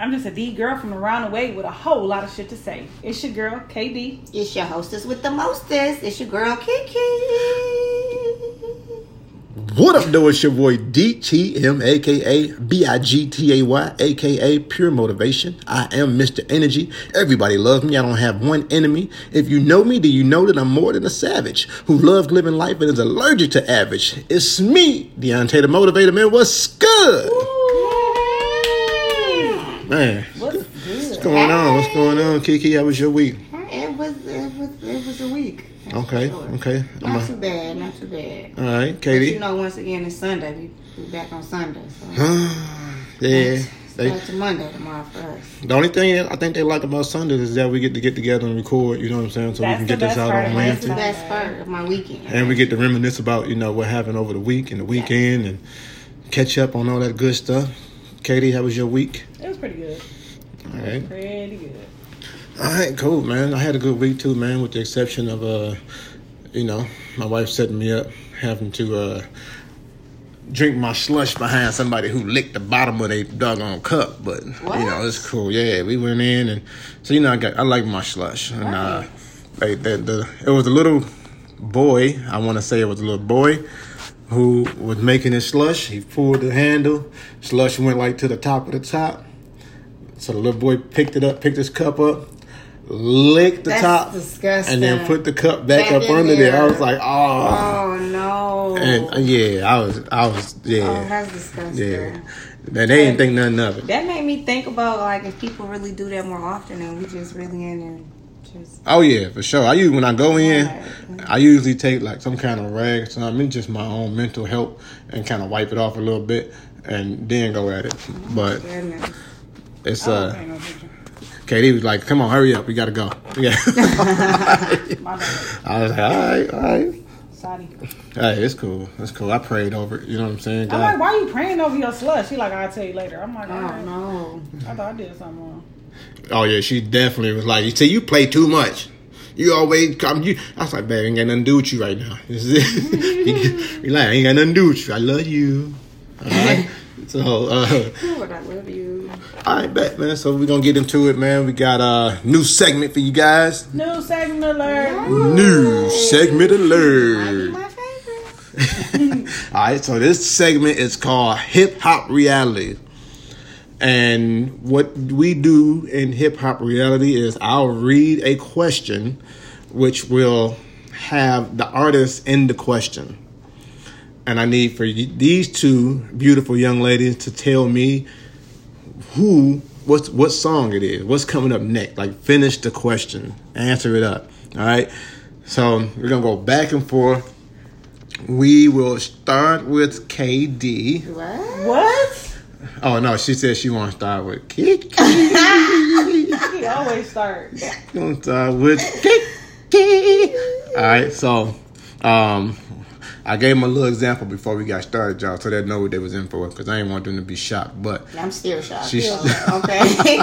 I'm just a D girl from around the way with a whole lot of shit to say. It's your girl, KD. It's your hostess with the mostest. It's your girl, Kiki. What up, though? It's your boy DTM, aka B-I-G-T-A-Y, aka Pure Motivation. I am Mr. Energy. Everybody loves me. I don't have one enemy. If you know me, do you know that I'm more than a savage who loves living life and is allergic to average? It's me, Deontay the Motivator Man. What's good? Man, What's what's good? going on? What's going on, Kiki? How was your week? It was, it was, it was a week. Okay, Sure. okay. I'm Not a- too bad, not too bad. all right, But Katie. you know, once again, it's Sunday. We, we back on Sunday. So yeah. They, Start to Monday tomorrow for us. The only thing I think they like about Sundays is that we get to get together and record. You know what I'm saying? So That's we can get this out part on of my That's the best part of my weekend. and we get to reminisce about you know what happened over the week and the weekend, and catch up on all that good stuff. Katie, how was your week? It was pretty good. All right, Pretty good. all right, cool, man. I had a good week too, man. With the exception of uh, you know, my wife setting me up, having to uh. Drink my slush behind somebody who licked the bottom of their doggone cup, but you know it's cool. Yeah, we went in and so you know I got I like my slush and uh, like the, the it was a little boy. I want to say it was a little boy who was making his slush. He pulled the handle, slush went like to the top of the top. So the little boy picked it up, picked his cup up, licked the That's top, disgusting. and then put the cup back, Back up under there. I was like, oh. Oh no! And uh, yeah, I was, I was, yeah, oh, that's disgusting. yeah. They they didn't think nothing of it. That made me think about like if people really do that more often, and we just really in and just Oh yeah, for sure. I use when I go in, Right. I usually take like some kind of rag, or something, it's just my own mental help, and kind of wipe it off a little bit, and then go at it. But goodness. it's Oh, uh, okay, no. Katie was like, "Come on, hurry up, we gotta go." Yeah, My bad. I was like, "All right, all right." Sorry. Hey, it's cool. It's cool. I prayed over it. You know what I'm saying? I'm like, why are you praying over your slush? She like, I'll tell you later. I'm like, Oh alright. no! I thought I did something wrong. Oh yeah, she definitely was like, "You see, you play too much. You always come." You, I was like, "Babe, ain't got nothing to do with you right now. This is it. Ain't got nothing to do with you. I love you." All right. So, uh, Lord, I love you. all right, bet, man. So we're gonna get into it, man. We got a new segment for you guys. New segment alert. New segment alert. All right, so this segment is called Hip Hop Reality. And what we do in hip hop reality is I'll read a question which will have the artist in the question. And I need for these two beautiful young ladies to tell me who what's what song it is, what's coming up next. Like finish the question, answer it up. All right. So we're gonna go back and forth. We will start with KD. What? What? Oh no, she said she want to start with Kiki. He always start. Gonna start with Kiki. All right. So, um, I gave them a little example before we got started, y'all, so they know what they was in for. Because I didn't want them to be shocked, but I'm still shocked. She's- So, okay.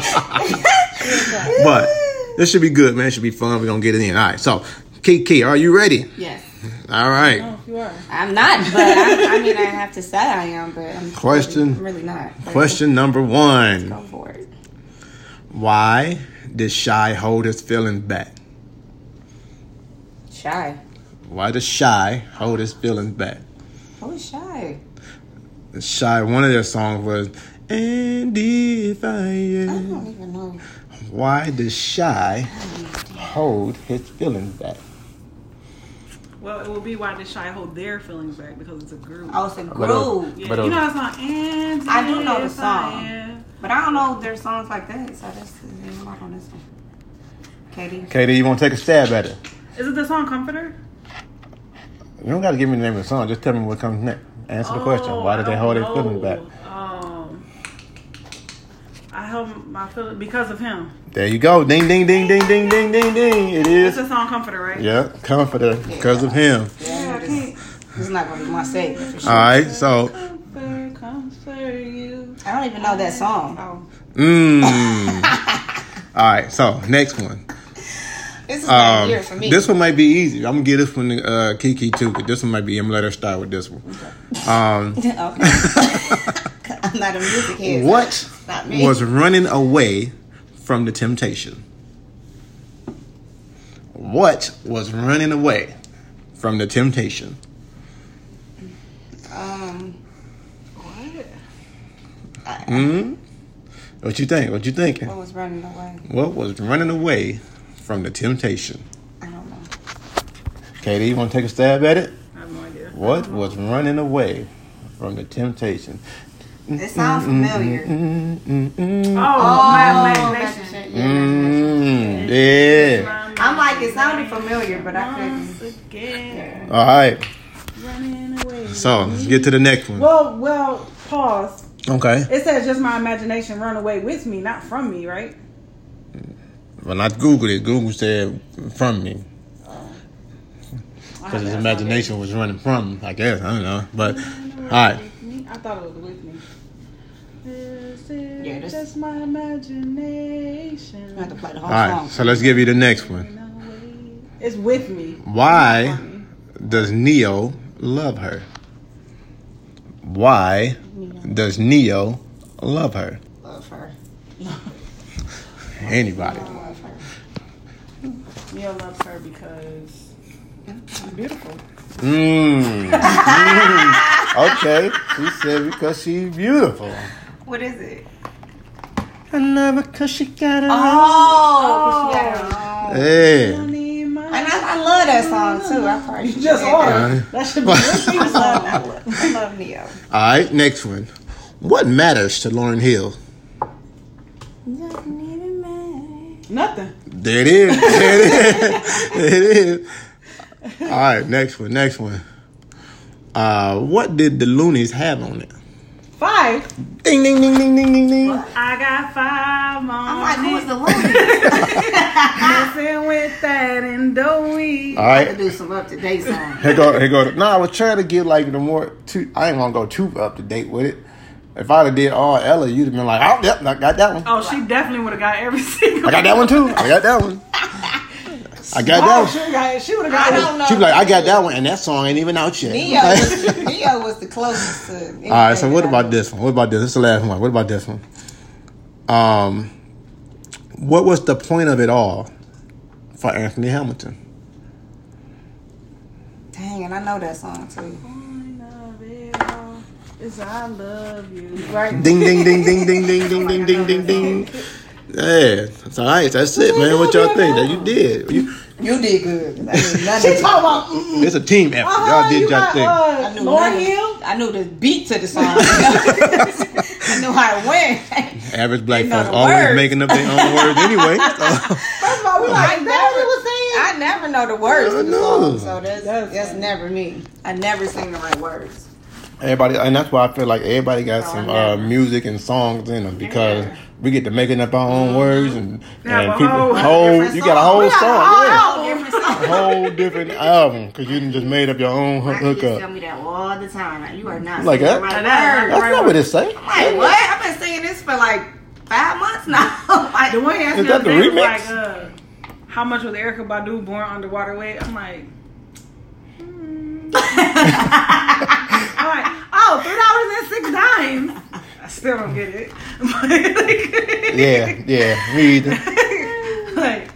but this should be good, man. It should be fun. We're gonna get it in. All right. So, Kiki, are you ready? yes. All right. Oh, you are. I'm not, but I, I mean, I have to say I am, but I'm Question. Really, I'm really not. But Question number one. Go one: for it. Why did Shai hold his feelings back? Shai. Why does Shai hold his feelings back? Who is shy? Shai, one of their songs was, and if I I am. don't even know. Why does Shai hold his feelings back? Well, it will be why did Shai hold their feelings back because it's a group. Oh, it's a But, uh, yeah, but, uh, you know that song. And I do know the song. am- But I don't know their songs like that, so that's I'm not on this one. Katie. Katie, you want to take a stab at it? Is it the song Comforter? You don't got to give me the name of the song. Just tell me what comes next. Answer the question. Oh, Why did they hold their feelings back? Know. I held my feelings because of him. There you go. Ding, ding, ding, ding, ding, ding, ding, ding. It is. It's a song Comforter, right? Yeah, comforter because of him. Yeah, this, this is not gonna be my segment for sure. All right, so Comfort, comfort you. I don't even know that song. Oh, Mmm. All right, so next one. This is not Um, here for me. this one might be easy. I'm gonna get this one to uh, Kiki too, but this one might be. I'm gonna let her start with this one. Um, okay. I'm not a music head. What Not me. was running away from the temptation? What was running away from the temptation? Um, What? Hmm? What you think? What you thinking? what was running away? What was running away from the temptation? I don't know. Katie, you want to take a stab at it? I have no idea. What was running away from the temptation? It sounds familiar. Oh, my imagination. imagination. Yeah. Mm, yeah. I'm like, it sounded familiar, but I couldn't. Once All right. running away. So let's get to the next one. Well, well, pause. Okay. It says just my imagination run away with me, not from me, right? When I Googled it, Google said from me. Because his imagination was running from him, I guess. I don't know. But, not all it. right. With me? I thought it was with me. This is Yeah, this- just my imagination. You have to play the whole All right. song. So let's give you the next one. It's with me. Why does Ne-Yo love her? Why does Ne-Yo love her? Love her. Anybody. Love her. Neil loves her because she's beautiful. Mmm. Mm. Okay. She said because she's beautiful. What is it? I love her because she got her Oh, 'cause she got her. Hey. Honey, And I, I love that song too. I probably You just did are. that. That should be your theme I song. love, I love Ne-Yo. All right, next one. What matters to Lauryn Hill? Nothing. There it is. There it is. There it is. All right, next one. Next one. Uh, what did the Luniz have on it? Five. Ding, ding, ding, ding, ding, ding, ding. I got five on I'm like, who is it. the Looney? Messing with that and doughy. All I right. do some up to date songs. Here go, here go. No, I was trying to get like the more. Too, I ain't gonna go too up to date with it. If I'd have did all Ella, you'd have been like, oh, yep, I got that one. Oh, she definitely would have got every single. I got that one too. I got that one. I got that she one. would have got. She would have I got. don't know. She be like, I got that one, and that song ain't even out yet. Ne-Yo was, Ne-Yo was the closest to. All right, so what anything that I about this one? What about this? This is the last one. What about this one? Um, what was the point of it all for Anthony Hamilton? Dang, and I know that song too. Is I love you. Right. Ding, ding, ding, ding, ding, ding, ding, ding, ding, ding, ding. Yeah, that's all right. That's it, man. What y'all think? That you did. You, You did good. She nothing. talking about. mm, it's a team effort. uh-huh, Y'all did you y'all thing. I Uh, knew Lauryn nothing. Hill. I knew the beat to the song. I knew how to win. Average black They know folks the always words. making up their own words anyway. So. First of all, we I like that. never, What was saying? I never know the words to the No. song, so that's That's that's, never me. I never sing the right words. Everybody, and that's why I feel like everybody got No, some uh, music and songs in them because we get to making up our own words and, Yeah, and people whole- whole you got a whole We a song, whole yeah. different song. a whole different album because you done just made up your own My hook kids tell me that all the time. Like, you are not Like that? right Like That's Right not word. what it say. Like what? I've been singing this for like five months now. like The one he asked me that the the other day was remix? like, uh, how much was Erykah Badu born underwater weight? I'm like, hmm. I'm like, oh, three dollars and six dimes. I still don't get it. Yeah, yeah, me either. like,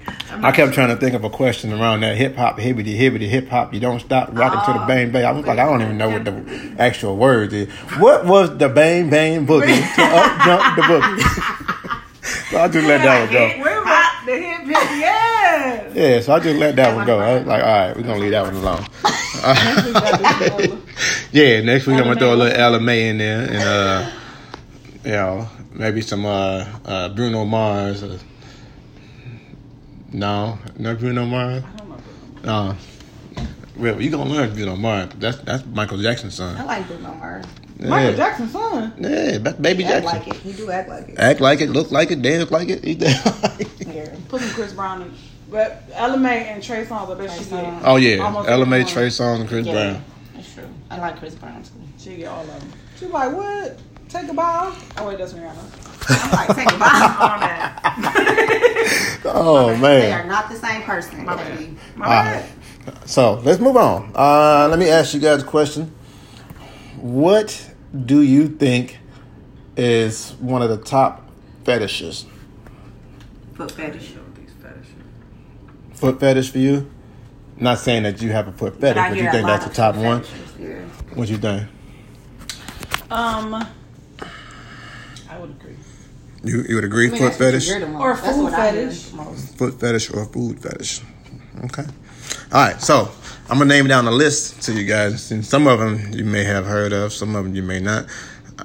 I kept trying to think of a question around that hip hop, hibbity hibbity hip hop. You don't stop rocking to the Oh. bang bang. I was like, I don't even know what the actual words is. What was the bang bang boogie to up jump the boogie? so I just let that one go. where was the hip hip? Yeah. Yeah, so I just let that one go. I was like, all right, we're gonna leave that one alone. Yeah, next week I'm gonna throw a little Ella Mai in there and uh, you know, maybe some uh, uh Bruno Mars. Or, no, no Bruno Mars. No. Well, you gonna learn Bruno Mars. That's that's Michael Jackson's son. I like Bruno Mars. Michael Jackson's son. yeah, Baby He act like it. He do act like it. Act like it, look like it, dance like it, eat that. Yeah. Put some Chris Brown in. But Ella Mai and Trey Songz, I bet she Trey oh yeah, Almost Ella Mai. Trey Songz, and Chris Yeah, Brown. That's true. I like Chris Brown too. She get all of them. She like, what? Take a bow? Oh wait, that's Rihanna. I'm like, take a bow. On that. Oh man, They are not the same person. My baby. bad. My bad. right. So let's move on. Uh, let me ask you guys a question. What do you think is one of the top fetishes. Foot fetish. Show these fetishes. Foot fetish for you? Not saying that you have a foot fetish, I but you think that's the top foot one. Fetishes, Yeah. What you think? Um, I would agree. You you would agree? I mean, foot fetish, you hear. Or That's food what I hear fetish. most. foot fetish, or food fetish? Okay. All right. So I'm gonna name down a list to you guys, and some of them you may have heard of, some of them you may not.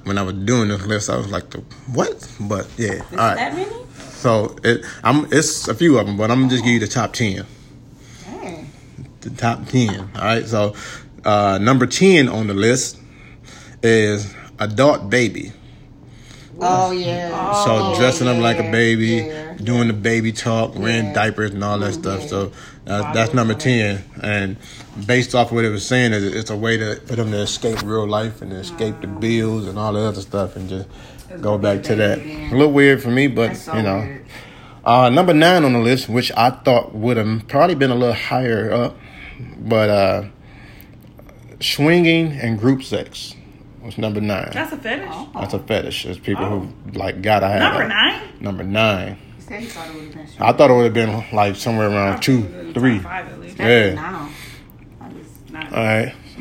When I was doing this list, I was like, "The what?" But yeah. Is All right. that many? So it, I'm it's a few of them, but I'm gonna just give you the top ten. Dang. The top ten. All right. So uh, number ten on the list is adult baby. Oh yeah. So Yeah, dressing up like a baby, yeah. doing the baby talk, wearing Yeah. diapers and all that stuff. So uh, that's number ten. And based off of what it was saying, is it's a way to for them to escape real life and to escape the bills and all the other stuff and just go back to that. again. A little weird for me, but so you know. Uh, number nine on the list, which I thought would have probably been a little higher up, but uh, swinging and group sex was number nine. That's a fetish. Oh. That's a fetish. It's people who like gotta have Number it. nine. Number nine. He said he thought it would have been I thought it would have been like somewhere around Top two, three. five at least. Yeah. Now. I just- Nine. All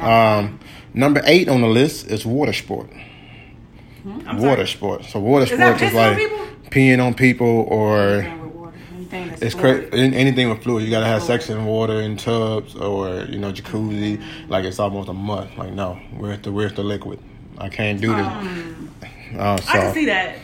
right. Um, number eight on the list is water sport. I'm water sorry. sport. So water Is that is like people? peeing on people or Anything with water. Anything that's it's crazy. anything with fluid. You gotta have sex in water in tubs or you know jacuzzi. Like it's almost a must. Like no, where's the where's the liquid? I can't do this. Uh, so I can see that.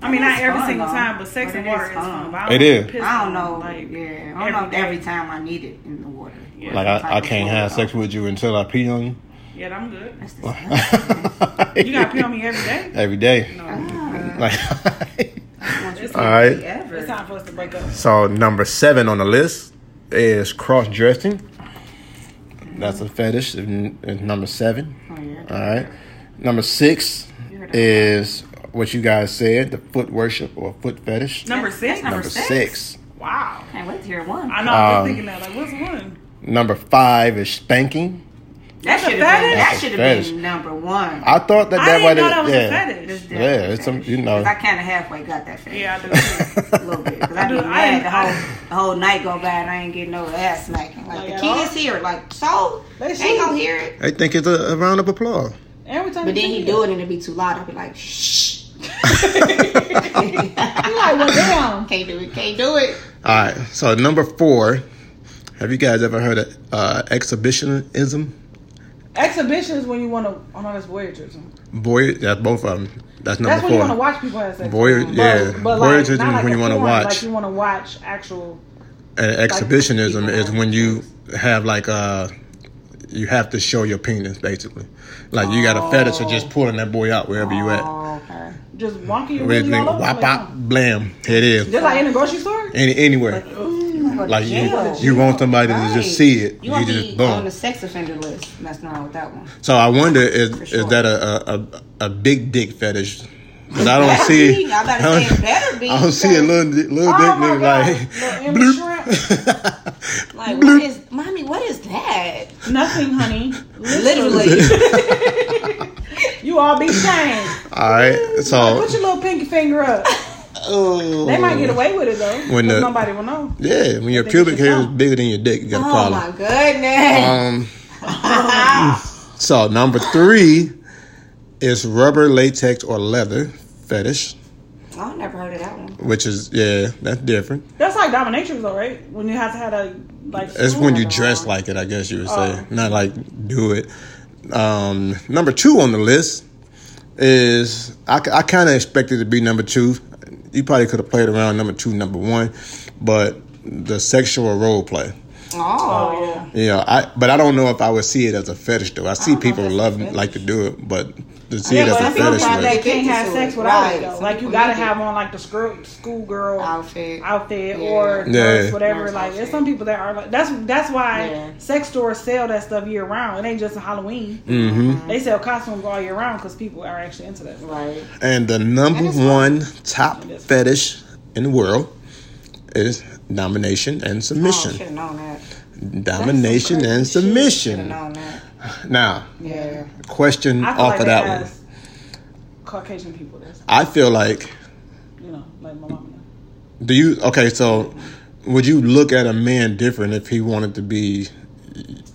I mean, not every fun, single though. time, but sex But and water is is fun. fun. But I don't is. piss I on, don't know. Like, yeah, I don't know if day. every time I need it in the water. Yeah. like I, I can't have sex with you until I pee on you. Yeah, I'm good. That's disgusting. You gotta pee on me every day. every day. No, Like, it's all time, it's time for us to break up. So number seven on the list is cross dressing. That's a fetish. And and number seven. Oh, yeah. All right. Number six is what you guys said: the foot worship or foot fetish. Number six. Number Number six? six. Wow. Can't wait to hear one. I know. I was Um, thinking that. Like, what's one? Number five is spanking. That That's a should have been. That should have been number one. I thought that I that didn't what know it- that was yeah. a fetish. Yeah, it's some you know. 'Cause I kind of halfway got that fetish. Yeah, I do a little bit. Because I be do- I mad didn't- the whole, the whole night go by and I ain't getting no ass smacking. Like, Like the at kids all? here, like, so? They They should. ain't gonna hear it. I think it's a, a round of applause. Every time But then see he do it and it be too loud. I'll be like, shh. You like, well, damn. Can't do it. Can't do it. All right. So number four. Have you guys ever heard of uh, exhibitionism? Exhibition is when you want to. Oh no, that's voyeurism. Boy, that's both of them. That's number That's when you want to watch people have sex. Voyeur- But- yeah. but like, Voyeurism is like when you wanna watch. Like you want to watch actual. And exhibitionism people is when you have like uh you have to show your penis basically. Like you got a fetish of just pulling that boy out wherever you at. Oh, okay. Just wonky Where you all over. whop like, wop blam. Here it is. Just like in the grocery store. Any anywhere. Like you, you want somebody to just see it. You You, want to just be on the sex offender list. That's not with that one. So I wonder is sure. is that a a, a, a big dick fetish? Because I don't see. be. I better I say it better be. I don't see a little little Oh dick my look God. like bloop. Like, what is, mommy, what is that? Nothing, honey. Literally. You all be shamed. All right, Put your little pinky finger up. Oh, They might get away with it though. When the- nobody will know. Yeah, when your pubic hair is bigger than your dick, you got a oh, problem. my goodness. Um, so number three is rubber, latex, or leather fetish, I never heard of that one. which is yeah, that's different. That's like dominatrix though, right? When you have to have a like. It's when you on. dress like it, I guess you would say, Oh. not like do it. Um, number two on the list is I, I kind of expected to be number two. You probably could have played around number two, number one, but the sexual role play. Oh. Yeah. You I but I don't know if I would see it as a fetish though. I see don't people love like to do it, but to see Yeah, it as but a some people fetish, find like, they can't have sex without it though. Like you gotta have on like the school schoolgirl Outfit. outfit Yeah. or Yeah. dress, whatever. Nurse like there's some people that are like that's that's why Yeah. sex stores sell that stuff year round. It ain't just a Halloween. hmm They sell costumes all year round because people are actually into that. Right. And the number That is one top fetish in the world is domination and Oh, submission. should have known that. domination and Should submission. Have known that. Now, Yeah. question off like of that one. Caucasian people. That's I feel like you know, like my mama. Do you okay? So, would you look at a man different if he wanted to be,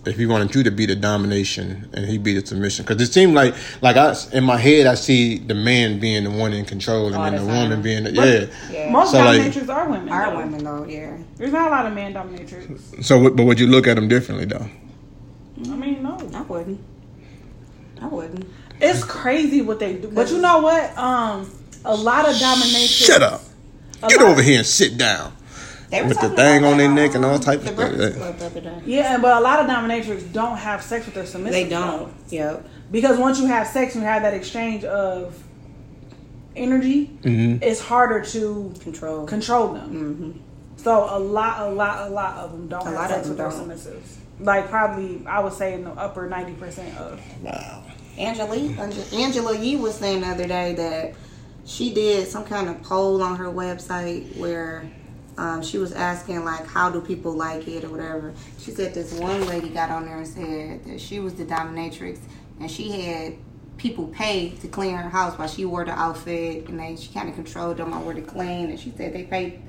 if he wanted you to be the domination and he be the submission? Because it seemed like, like I in my head, I see the man being the one in control and All then the the time. woman being the But- yeah. Yeah. Most So, like- are women. Are though. women though, yeah. There's not a lot of man dominatrix. So, but would you look at them differently though? I mean, no. I wouldn't. I wouldn't. It's crazy what they do. But you know what? Um, a lot of dominatrix. Shut up! a Get lot- over here and sit down. With the thing on their neck and all on type of the yeah. Club the other day. Yeah, but a lot of dominatrix don't have sex with their submissive. They don't. Yep. Because once you have sex and you have that exchange of energy, Mm-hmm. it's harder to Control. control them. So a lot, a lot, a lot of them don't A have lot sex of with their submissives. Like probably, I would say in the upper ninety percent of. Wow. Angela Angela Yee was saying the other day that she did some kind of poll on her website where um, she was asking like how do people like it or whatever. She said this one lady got on there and said that she was the dominatrix and she had people pay to clean her house while she wore the outfit and they she kind of controlled them on where to clean and she said they paid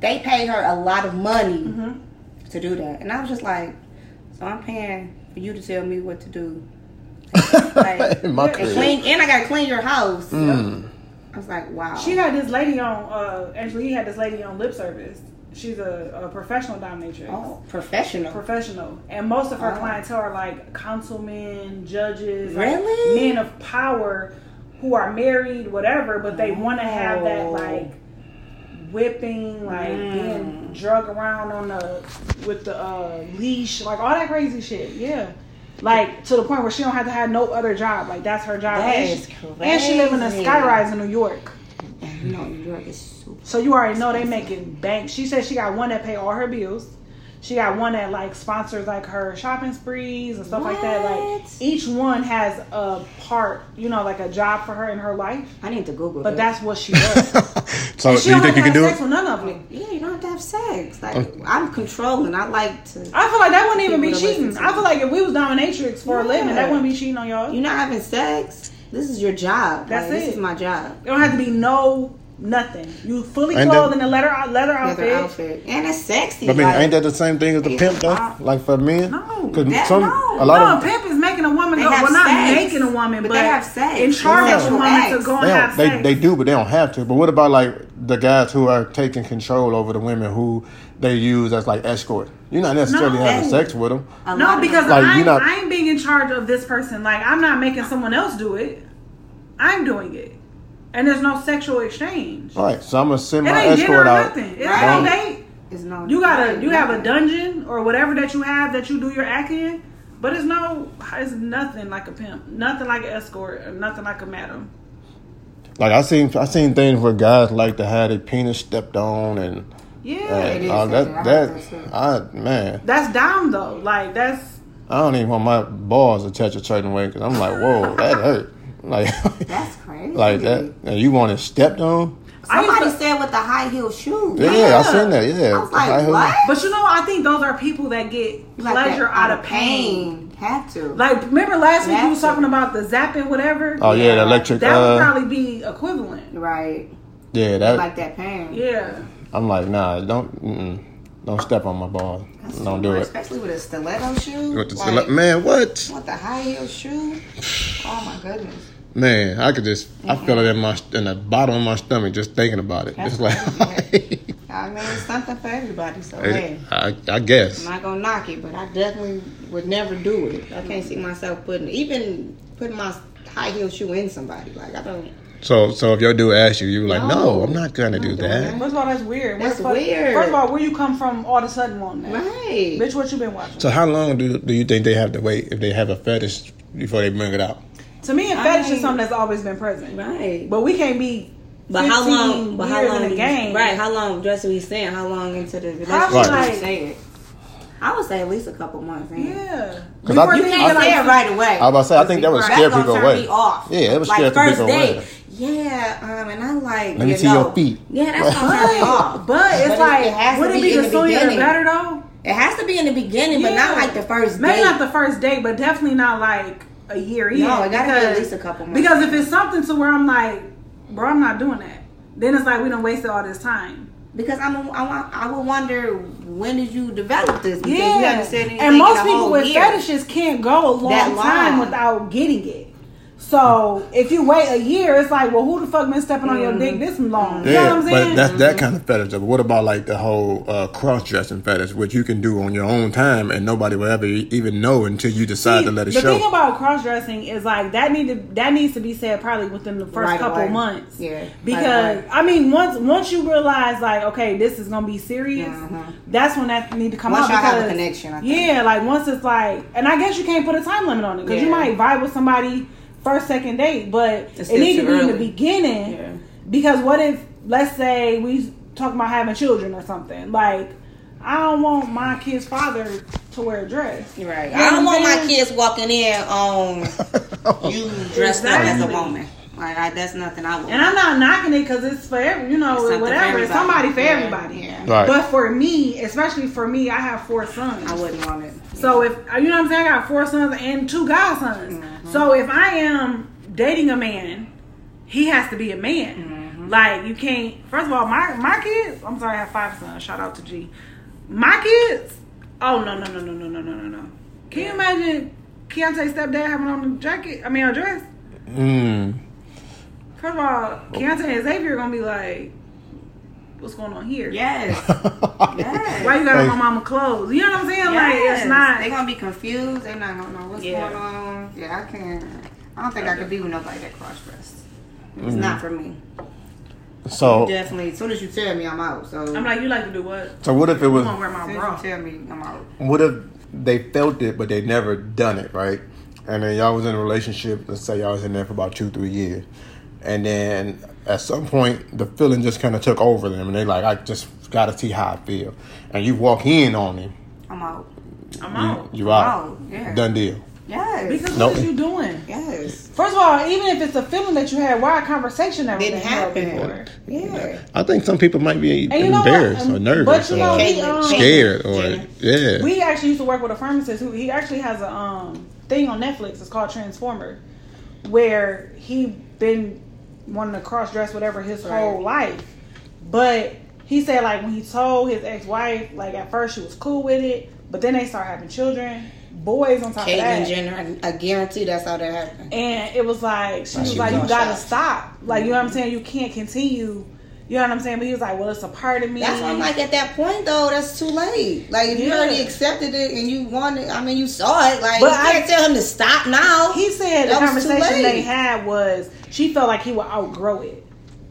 they paid her a lot of money to do that and I was just like so I'm paying for you to tell me what to do. Like, my and crib. clean, and I gotta clean your house. Mm. I was like, wow. She had this lady on. uh Actually, he had this lady on lip service. She's a, a professional dominatrix. oh, professional. professional, and most of her Oh. clientele are like councilmen, judges, Really? like men of power who are married, whatever, but they want to have that Oh. like whipping, like Mm. being drug around on the with the uh, leash, like all that crazy shit. Yeah. Like to the point where she don't have to have no other job. Like that's her job. That and, she, and she live in a skyrise in New York. And you know, New York is super. So you already know they making bank. She said she got one that pay all her bills. She got one that like sponsors like her shopping sprees and stuff like that. Like each one has a part, you know, like a job for her in her life. I need to Google. But that. that's what she does. so, And do you think have you can to do sex it? with none of them. yeah, you don't have to have sex. Like oh. I'm controlling. I like to. I feel like that wouldn't even be People to listen cheating. I feel like if we was dominatrix for a living, Yeah. that wouldn't be cheating on y'all. You're not having sex. This is your job. That's Like, it. This is my job. It don't have to be no nothing. You fully Ain't clothed that- in a leather leather outfit. Leather outfit. outfit, and it's sexy. I mean, like, ain't that the same thing as the pimp though? Uh, like for men? No, Because that- some no. a lot no, of a pimp is making a woman They go. have Well, not sex. making a woman, But but, they have sex. in charge of a woman to acts. go and have don't, they sex. they do, but they don't have to. But what about like the guys who are taking control over the women who they use as like escort? You're not necessarily No. having sex with them. a lot No, because Like, I'm, you not- I ain't being in charge of this person. Like I'm not making someone else do it. I'm doing it, and there's no sexual exchange. All right, so I'm gonna send my ain't dinner escort or out. nothing. It Right. ain't no date. It's no. You gotta, you have a dungeon or whatever that you have that you do your act in, but it's no, it's nothing like a pimp, nothing like an escort, or nothing like a madam. Like I seen I seen things where guys like to have their penis stepped on and Yeah, It is uh, that. that I that heard that too. I man that's down though. Like that's I don't even want my balls to touch a certain way because I'm like whoa that hurt like That's crazy. like that and you want it stepped on I Somebody to- said with the high heel shoes. yeah, Yeah. I seen that yeah I was like, what? But you know, I think those are people that get Like pleasure that, out of pain. Have to. Like, remember last week you was That's talking about the zapping, whatever. oh yeah the electric that would uh, probably be equivalent. right. yeah that Like that pain. Yeah, I'm like nah don't mm-mm, don't step on my ball That's don't do it Especially with a stiletto shoe. With the like, stile- man what With the high heel shoe. Oh my goodness. man I could just I feel it in my in the bottom of my stomach just thinking about it That's it's like I mean, it's something for everybody. So hey, I, I guess I'm not gonna knock it, but I definitely would never do it. I can't see myself putting even putting my high heel shoe in somebody. Like I don't. So, so if your dude asks you, you were like, no, No, I'm not gonna I'm do that. that. first of all, that's weird. That's Where the fuck- weird. First of all, where you come from, all of a sudden wanting that? Right. Bitch, what you been watching? So, how long do do you think they have to wait if they have a fetish before they bring it out? to me, a fetish is mean- something that's always been present. Right. But we can't be. But how long? But how long? in the game? Right. How long? Just what we saying. How long into the Probably relationship? like- say it. I would say at least a couple months. Man. Yeah. 'Cause I- Before You Can't get, say like, it right away. I was about to say, I think that would That's scare gonna people turn away. Me off. Yeah, it would like scare first people date. away. Yeah, um, and I like. Let me you see know, your feet. Yeah, that's gonna turn me off. But it's But like, it has would it be be the the sooner the beginning. better though? It has to be in the beginning, but not like the first Maybe date. not the first date, but definitely not like a year in. No, it gotta be at least a couple months. Because if it's something to where I'm like, bro, I'm not doing that. Then it's like we don't waste all this time. Because I'm, a, I, would wonder when did you develop this? Because Yeah, you haven't said anything and most people with year. fetishes can't go a long, long. time without getting it. So if you wait a year, it's like, well, who the fuck been stepping on your dick this long? You know Yeah, what I'm saying? but that's that kind of fetish. But what about like the whole uh, cross dressing fetish, which you can do on your own time and nobody will ever e- even know until you decide to let it the show. The thing about cross dressing is like that need to that needs to be said probably within the first Right couple away. months. Yeah, Because away. I mean once once you realize like okay this is gonna be serious, that's when that need to come Once out. y'all have a connection, I think. Yeah, like once it's like, and I guess you can't put a time limit on it because you might vibe with somebody first second date, but It's it still need to too be in the beginning. Yeah. Because what if let's say we talk about having children or something like. I don't want my kid's father to wear a dress. Right. You know I don't want I'm my kids walking in on um, you dressed up as a woman. Like I, that's nothing I want. And I'm not knocking it because it's for every, you know, It's something for whatever. It's somebody for Yeah, everybody. yeah. Right. But for me, especially for me, I have four sons. I wouldn't want it. So if you know what I'm saying, I got four sons and two godsons. Mm-hmm. So if I am dating a man, he has to be a man. Mm-hmm. Like you can't. First of all, my my kids. I'm sorry, I have five sons. Shout out to G. My kids. Oh no no no no no no no no no. Can you imagine Keontae's stepdad having on a jacket? I mean a dress. Mm. First of all, Keontae and Xavier are gonna be like, "What's going on here? Yes. yes. Why you got on Like- my mama clothes? You know what I'm saying? Like it's not. They're gonna be confused. They're not gonna know what's Yeah. going on. Yeah, I can't. I don't think I could be with nobody that cross dressed. It's Mm-hmm. not for me. So, Definitely. As soon as you tell me, I'm out. So. I'm like, you like to do what? so what if it I'm was? gonna wear my bra. you tell me, I'm out. What if they felt it, but they never done it, right? And then y'all was in a relationship. Let's say y'all was in there for about two, three years, and then at some point the feeling just kind of took over them, and they're like, I just got to see how I feel. And you walk in on him, I'm out. I'm you, out. you out, out, yeah. done deal. Yes. Because Nope. what is you doing? yes. First of all, even if it's a feeling that you had, why a conversation never Didn't happen. Yeah. I think some people might be And you know embarrassed or nervous but you know, or we, um, scared or Jenna. yeah. We actually used to work with a pharmacist who he actually has a um thing on Netflix. It's called Transformer, where he been wanting to cross dress whatever his Right. whole life, but he said like when he told his ex wife, like at first she was cool with it, but then they start having children, boys on top of Caitlyn that. Jenner, I, I guarantee that's how that happened. And it was like she Like, was she like, was "You gotta shots. stop." Like you know what I'm saying? You can't continue. You know what I'm saying? But he was like, "Well, it's a part of me." That's why I'm like, at that point though, that's too late. Like if you already accepted it and you wanted, I mean, you saw it. Like But you I- can't tell him to stop now. He said the That was too conversation late. they had was she felt like he would outgrow it.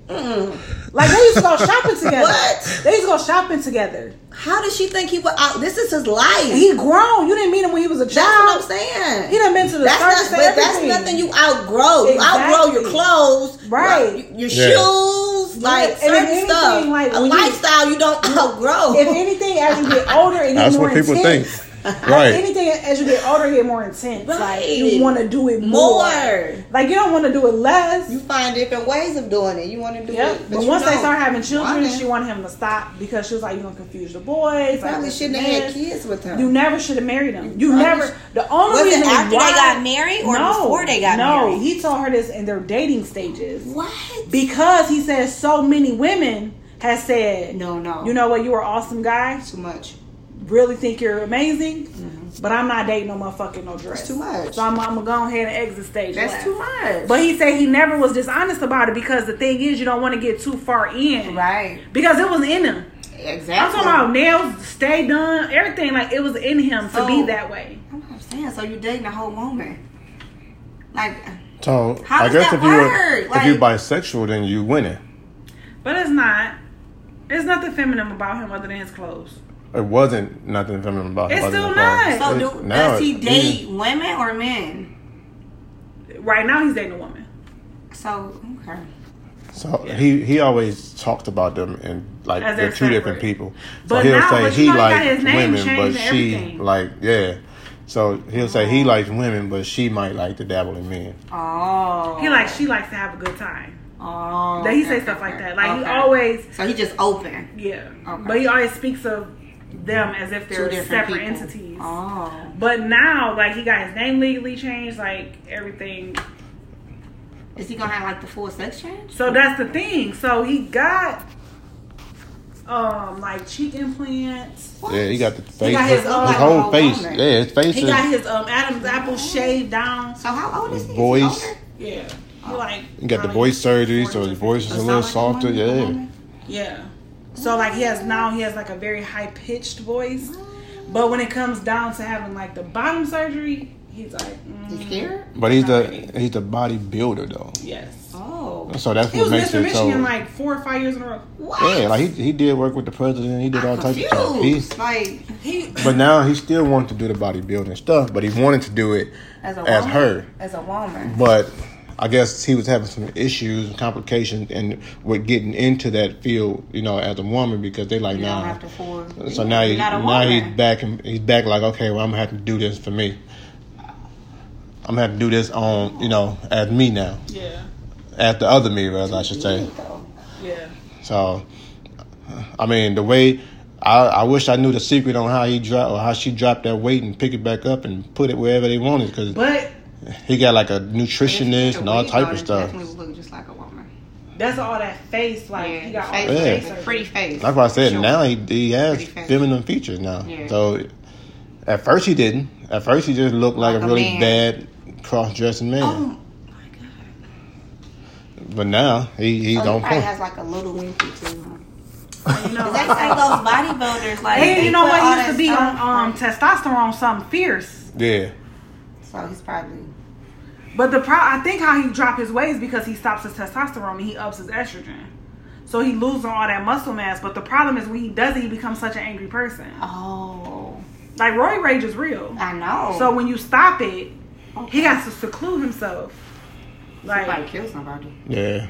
Mm. Like they used to go shopping together. What? They used to go shopping together. How does she think he would out? This is his life. He grown. You didn't meet him when he was a child. that's what I'm saying. He done been to the that's circus not, and but that's nothing you outgrow. You outgrow your clothes, Right. like, Your Yeah. shoes, like and certain anything, stuff. like, a when you- lifestyle you don't outgrow. If anything, as you get older, it gets That's more what people intense. think. Like, Right. anything as you get older, it get more intense. Like Right. you want to do it more. More. Like you don't want to do it less. you find different ways of doing it. You want to do Yep. it, But, you once they start having children, Why? she wanted him to stop because she was like, "You're gonna confuse the boys." You probably like, shouldn't have had kids with him. You never should have married him. You probably never. The only Was it reason after they got married or no, before they got no, married? he told her this in their dating stages what? because he says so many women has said, No, no. you know what, you are awesome guy. too much. Really think you're amazing, mm-hmm. but I'm not dating no motherfucking no dress. That's too much. So I'm, I'm gonna go ahead and exit stage. That's left. too much. But he said he never was dishonest about it because the thing is, you don't want to get too far in, right. Because it was in him. Exactly. I'm talking about nails, stay done, everything. Like it was in him to be that way. I'm not saying. So you're dating a whole woman. Like, So How I does guess that if you work? if you're bisexual, then you win it. But it's not. There's nothing feminine about him other than his clothes. It wasn't nothing feminine about him. It's other still than not. so It- do, now does he it- date women or men? Right now, he's dating a woman. So okay. So he he always talked about them and like As they're they're two different separate. people. So But he'll now- say but you he know he got likes his name women, but she everything. like yeah. So he'll say he oh. likes women, but she might like to dabble in men. Oh. He like she likes to have a good time. Oh. That he okay, say stuff okay, like that. Like he always, So he just open. yeah. Okay. But he always speaks of them as if they're separate people. entities. Oh. But now, like he got his name legally changed, like everything. Is he gonna have like the full sex change? So that's the thing. So he got um like cheek implants. Yeah, he got the face. He got his, his own, like, whole whole face. woman. Yeah, his face He is got his um Adam's apple shaved down. So how old is he? Is he voice. Yeah. He like he got the voice surgery, so his voice is a little softer. woman, Yeah. Yeah. So like he has now he has like a very high pitched voice, but when it comes down to having like the bottom surgery, he's like, You mm, scared? But he's the really. he's the bodybuilder though. yes. Oh. So that's He what was makes Mr. it so. Michigan like four or five years in a row. What? yeah, like he he did work with the president. He did all types of stuff. He, Confused. Like He but now he still wanted to do the bodybuilding stuff, but he wanted to do it as a as woman. her. As a woman. But I guess he was having some issues and complications and with getting into that field, you know, as a woman because they like now. Nah. have to afford. So now he, You're not a now he's back and he's back like okay, well I'm gonna have to do this for me. I'm gonna have to do this on you know as me now, yeah as the other me, as I should say. Yeah. So, I mean, the way I, I wish I knew the secret on how he dropped or how she dropped that weight and pick it back up and put it wherever they wanted because But he got like a nutritionist and all type of stuff. Definitely look just like a woman. that's all that face like Yeah, he got all face, the Yeah. face face, pretty face. Like what I said, Sure. now he he has feminine features now. Yeah. So at first he didn't. At first he just looked like, Like a a really man. bad cross dressing man. Oh my god. But now he he's So he on probably point. has like a little wimpy too. Huh? You know, They say those bodybuilders like. and you know what? He used to be on um, like- testosterone, something fierce. Yeah. So he's probably. But the pro, I think how he dropped his weight is because he stops his testosterone and he ups his estrogen. So he loses all that muscle mass. But the problem is when he does it, he becomes such an angry person. Oh, Like Roid Rage is real. I know. So when you stop it, Okay. he has to seclude himself. somebody Like kill somebody. Yeah.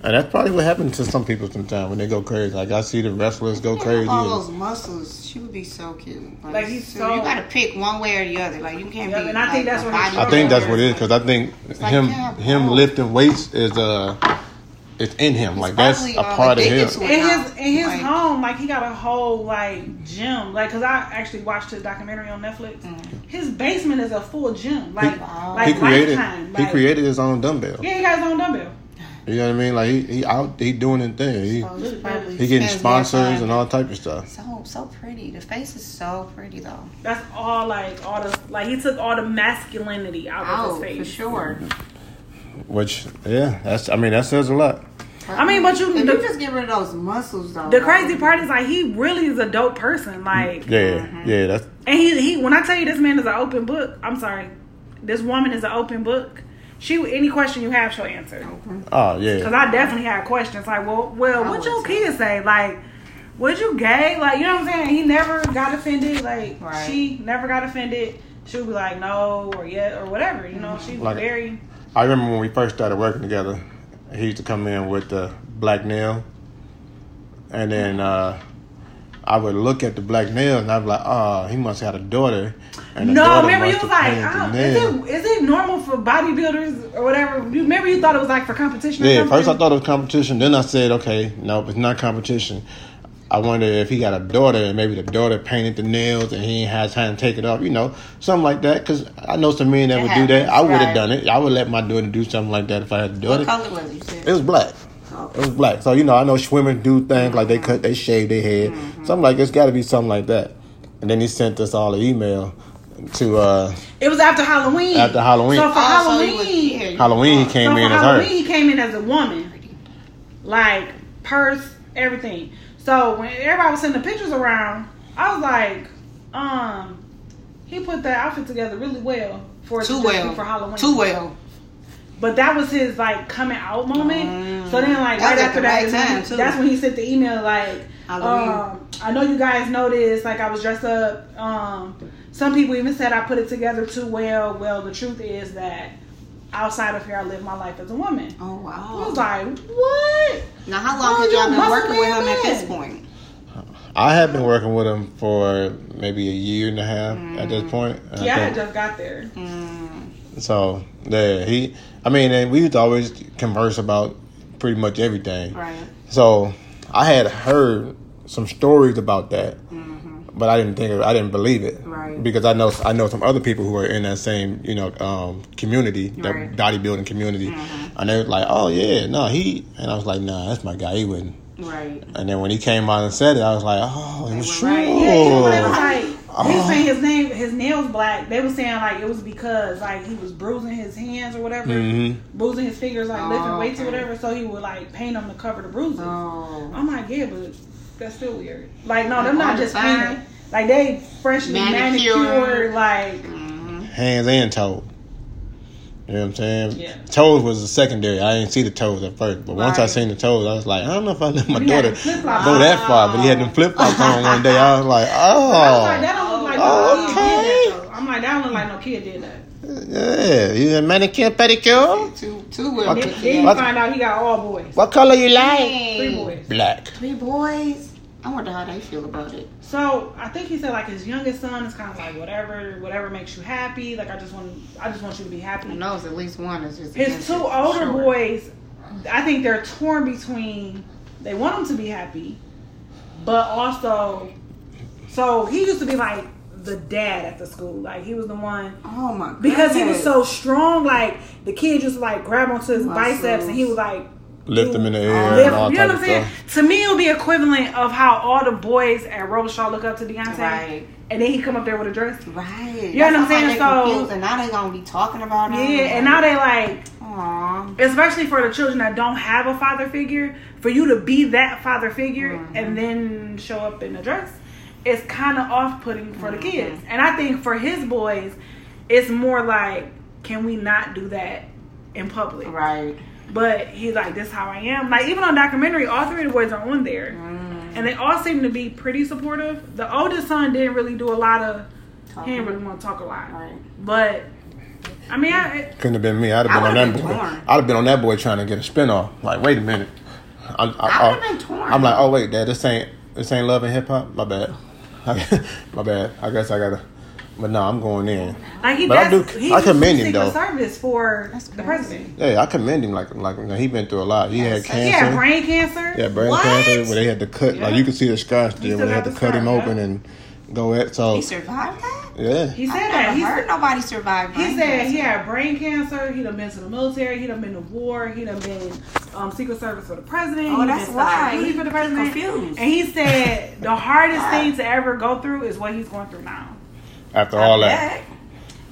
And that's probably what happens to some people sometimes when they go crazy. Like I see the wrestlers go crazy. All those muscles, she would be so cute. Like, he's so- You gotta pick one way or the other. Like you can't Yeah, be. and I think that's what he's bodybuilder. I think that's what it is because I think like, him yeah, him bro. lifting weights is uh it's in him. Like that's a uh, part of him. addicted in his in his Like- home, like he got a whole like gym. Like, cause I actually watched the documentary on Netflix. His basement is a full gym. Like, Wow. like he created lifetime. he created his own dumbbell. Yeah, he got his own dumbbell. You know what I mean? Like he, he out he doing his thing. He So he getting sponsors and all type of stuff. So so pretty. The face is so pretty though. That's all. Like all the like he took all the masculinity out of Oh, his face. for sure. Which yeah, that's I mean that says a lot. I mean, but you- if the- you just get rid of those muscles though. The like- crazy part is like he really is a dope person. Like, Yeah, Mm-hmm. yeah, that's and he he when I tell you this man is an open book. I'm sorry, this woman is an open book. She any question you have, she'll answer. oh yeah. Cause. I definitely had questions like, well, well, what would your kids say? Like, was you gay? Like, you know what I'm saying? He never got offended. Like, Right. she never got offended. She would be like, no, or yeah, or whatever. You know, she's Like- very. I remember when we first started working together, he used to come in with the black nail, and then uh, I would look at the black nails and I'd be like, oh, he must have had a daughter. And No, daughter remember you must was like, oh, is it is it normal for bodybuilders or whatever? You remember you thought it was like for competition? Or Yeah, something? first I thought it was competition. Then I said, okay, no, it's not competition. I wonder if he got a daughter and maybe the daughter painted the nails and he ain't had time to take it off, you know, something like that. Because I know some men that It would do that. I would have right. done it. I would let my daughter do something like that if I had a daughter. What color was it. It was black. Oh. It was black. So you know, I know swimmers do things like they cut, they shave their head. Mm-hmm. Something like it's got to be something like that. And then he sent us all an email to uh It was after Halloween. After Halloween. So for Oh, so he Halloween, was- yeah, Halloween. He came so in for as Halloween, her. he came in as a woman, like purse, everything. So when everybody was sending the pictures around, I was like, um, he put that outfit together really well for it to Too well. for Halloween. Too well. But that was his like coming out moment. so then like Mm. That right after the that, right is time, too. that's when he sent the email like, um, I know you guys noticed like I was dressed up. Um, some people even said I put it together too well. Well, the truth is that outside of here, I live my life as a woman. Oh wow! I was wow. like, what? Now how long Oh, had you y'all been working with man him at this point? I have been working with him for maybe a year and a half at this point. And I Yeah, I just got there. Mm. So yeah, he. I mean, and we used to always converse about pretty much everything. Right. So I had heard some stories about that, but I didn't think of, I didn't believe it, Right. Because I know I know some other people who are in that same you know um, community, that Right. bodybuilding community, and they were like, "Oh yeah, no, he," and I was like, "Nah, that's my guy. He wouldn't." Right. And then when he came out and said it, I was like, "Oh, it was true." right. Yeah, even when they was like, Oh. he was saying his name, his nails black. They were saying like it was because like he was bruising his hands or whatever, Mhm. bruising his fingers, like lifting Oh, weights or whatever. So he would like paint them to cover the bruises. Oh. I'm like, yeah, but that's still weird. Like, no, them All not just time? painted. Like they freshly Manicured. manicured. Like, Mhm. hands and toes. You know what I'm saying? Yeah. Toes was the secondary. I didn't see the toes at first, but once I seen the toes, I was like, I don't know if I let my He daughter go that far. But he had them flip flops on one day. I was like, I was like, oh, that don't like Oh, kid okay. did that. I'm like, that don't look like no kid did that. yeah. You a manicure, pedicure? Two, two women. Okay. put Then, then you What? find out he got all boys, What color you like? three boys. Black. Three boys. I wonder how they feel about it. So I think he said like his youngest son is kind of like whatever, whatever makes you happy. Like I just want, I just want you to be happy. Who knows? At least one is just. His two older sure. boys, I think they're torn between they want him to be happy, but also, so he used to be like the dad at the school. Like he was the one Oh my god. because he was so strong. Like the kid just like grab onto his Muscles. biceps and he was like Lift them in the air lift- you know what I'm saying? stuff. To me, it would be equivalent of how all the boys at Robichaud look up to Beyonce, Right. and then he come up there with a dress. Right. You know what I'm That's why saying? they So- confused, and now they gonna be talking about him. Yeah, and now they like Aw. especially for the children that don't have a father figure, for you to be that father figure Mm-hmm. and then show up in a dress, it's kind of off putting for the Mm-hmm. kids. And I think for his boys, it's more like, can we not do that in public? Right. But he's like, this is how I am. Like, even on documentary, all three of the boys are on there. Mm. And they all seem to be pretty supportive. The oldest son didn't really do a lot of, he Talking. didn't really want to talk a lot. Right. But, I mean, I, it, Couldn't have been me. I'd have I been on that would've boy. torn. I'd have been on that boy trying to get a spin off. Like, wait a minute. I, I, I would've been torn. I'm like, oh wait, dad, this ain't this ain't love and hip hop. My bad. My bad. I guess I gotta. But no, I'm going in. like, he But I does, do- he I commend him, though. service for the president. Yeah, I commend him. Like like he been through a lot. He had cancer. He had brain cancer. Yeah, brain What? cancer where they had to cut. Yeah. Like you can see the scars there where they had to the cut him scar, open and go at. So He survived that. Yeah, He said that. He heard said, nobody survived. he said cancer. he had brain cancer. He done been to the military. He done been to war. He done been um, Secret Service for the president. Oh, he that's why. Special duty for the president. Confused. And he said the hardest thing to ever go through is what he's going through now. after all that,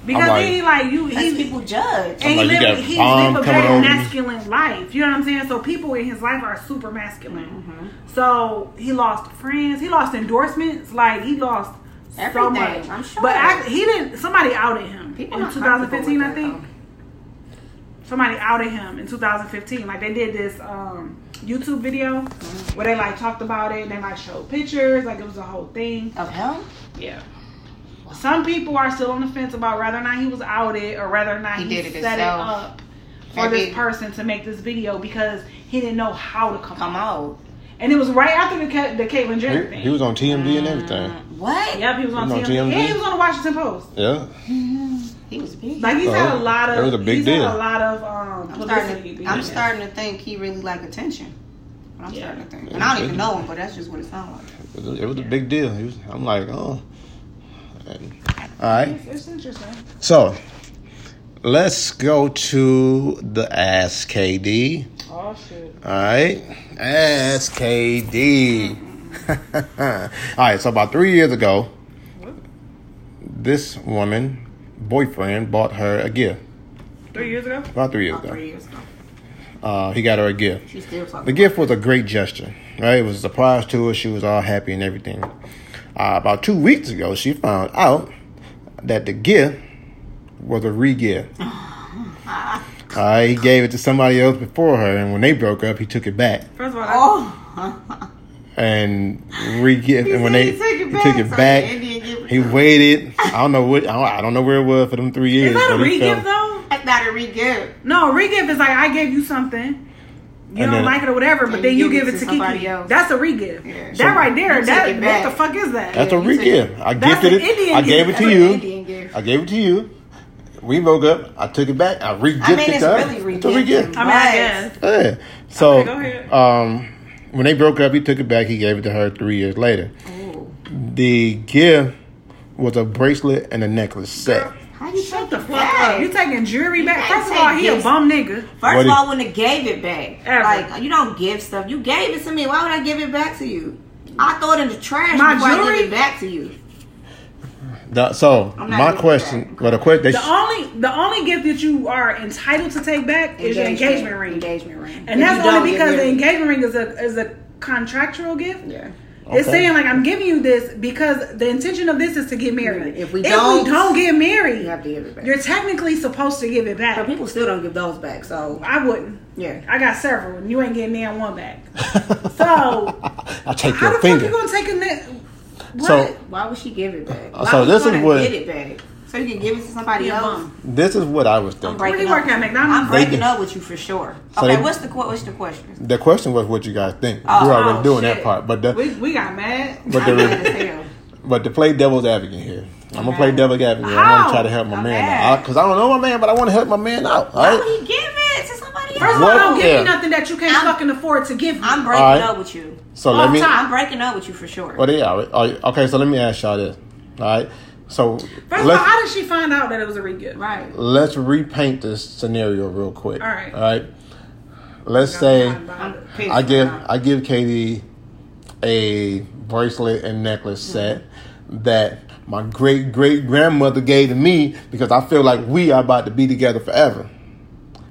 Because I'm like- then he like you Because he people judge. and he like, you lived, got he's bomb a very over you. masculine life. You know what I'm saying? So people in his life are super masculine. Mm-hmm. So he lost friends. He lost endorsements. Like he lost so much. I'm sure. But act, he didn't. Somebody outed him People in not 2015. I comfortable with think somebody outed him in 2015. Like they did this um, YouTube video Mm-hmm. where they like talked about it. and They like showed pictures. Like it was a whole thing. Of him? Yeah. Some people are still on the fence about whether or not he was outed or whether or not He he, did it set it himself. up for Maybe- this person to make this video because he didn't know how to come, Come out. out. And it was right after the Ka- the Caitlyn Jenner he, thing. he was on TMZ and everything. What? Yep, he was on, He was on TMZ. TMZ? And he was on the Washington Post. Yeah, He was big. Like he's Oh, had a lot of. it was a big he's deal. Had a lot of um, I'm starting, to, I'm starting to think he really like attention. I'm Yeah. starting to think. And I don't even know him, but that's just what it sounds like. it was, a, it was a big deal. He was, I'm like, oh. All right, It's, it's interesting. so let's go to the Ask KD. Oh shit. All right, Ask KD. all right, so about three years ago, this woman boyfriend bought her a gift. Three years ago. About three years About ago, three years ago. uh, he got her a gift. She's still talking. The gift was a great gesture, right? It was a surprise to her. She was all happy and everything. Uh, about two weeks ago, she found out that the gift was a re-gift. Uh, he gave it to somebody else before her, and when they broke up, he took it back First of all, Oh. And re-gift. And when they took it back, took it so back, the Indian he waited. I don't know what I don't, I don't know where it was for them three years. is that a but re-gift though? That's not a re-gift. No, re-gift is like I gave you something. You And don't then- like it or whatever, but then you you give give it it to to somebody Kiki. else. That's a re-gift. Yeah. That right there, that what back. the fuck is that? That's Yeah, a you re-gift. I gifted an it. Indian I gave it to That's you. an gift. I gave it to you. We broke up. I took it back. I re-gifted I mean, it's her. really It's a re-gift. I mean, I Right. guess. Yeah. So, Okay, go ahead. um, when they broke up, he took it back. He gave it to her three years later. Ooh. the gift was a bracelet and a necklace set. How you Shut the fuck back? up. You taking jewelry back? First of all, take he a bum nigga. First What of all, when they gave it back, Ever. like you don't give stuff. You gave it to me. Why would I give it back to you? I throw it in the trash My before I jewelry? give it back to you. The- so my question, that. well, the question, The only the only gift that you are entitled to take back is your engagement ring. Engagement ring. And If that's only because the engagement ring is a is a contractual gift. Yeah. It's saying like I'm giving you this because the intention of this is to get married. If we don't- don't get married, You have to give it back. you're technically supposed to give it back. But people still don't give those back. So I wouldn't. yeah. I got several, and you ain't getting any one back. So I take your how your the finger. fuck you gonna take a net? What? So- Why would she give it back? Uh, Why so this is what- get it back so you can give it to somebody He else. this is what I was I'm thinking. breaking he up. at McDonald's? I'm breaking up with you for sure. So okay, they- what's the what's the question? The question was what you guys think. Oh, You're already oh, doing shit. that part, but the we we got mad. but I'm mad the but to play devil's advocate here, I'm gonna play devil's advocate. I'm gonna try to help my I'm man out because I don't know my man, but I want to help my man out. All Why would he give it to somebody else? First of all, What? don't give Yeah. me nothing that you can't I'm- fucking afford to give me. I'm breaking All right. up with you. So let Off me. top. I'm breaking up with you for sure. Well, yeah. Okay, so let me ask y'all this. All right. So First of all, how did she find out that it was a re-gift? right. let's repaint this scenario real quick. All right. All right. Let's say I'm pissed I give now. I give KD a bracelet and necklace mm-hmm. set that my great great grandmother gave to me because I feel like we are about to be together forever.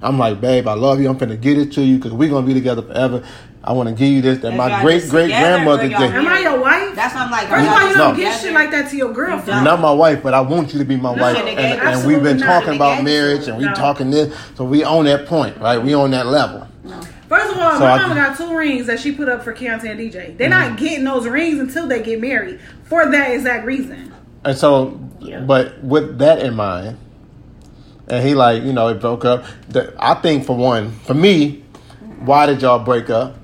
I'm like, babe, I love you. I'm finna get it to you because we're gonna be together forever. I want to give you this that If my great great grandmother or y'all gave. Am I your wife? That's what I'm like. First of all, you No. don't get shit like that to your girlfriend. don't. Not my wife, but I want you to be my wife, and, and we've been talking Shouldn't about have gave it to marriage, and we No. talking this, so we on that point, right? We on that level. First of all, So my I- mama got two rings that she put up for Keontae and DJ. They're Mm-hmm. not getting those rings until they get married for that exact reason. And so, Yeah. but with that in mind, and he like, you know, it broke up. The, I think for one, for me, why did y'all break up?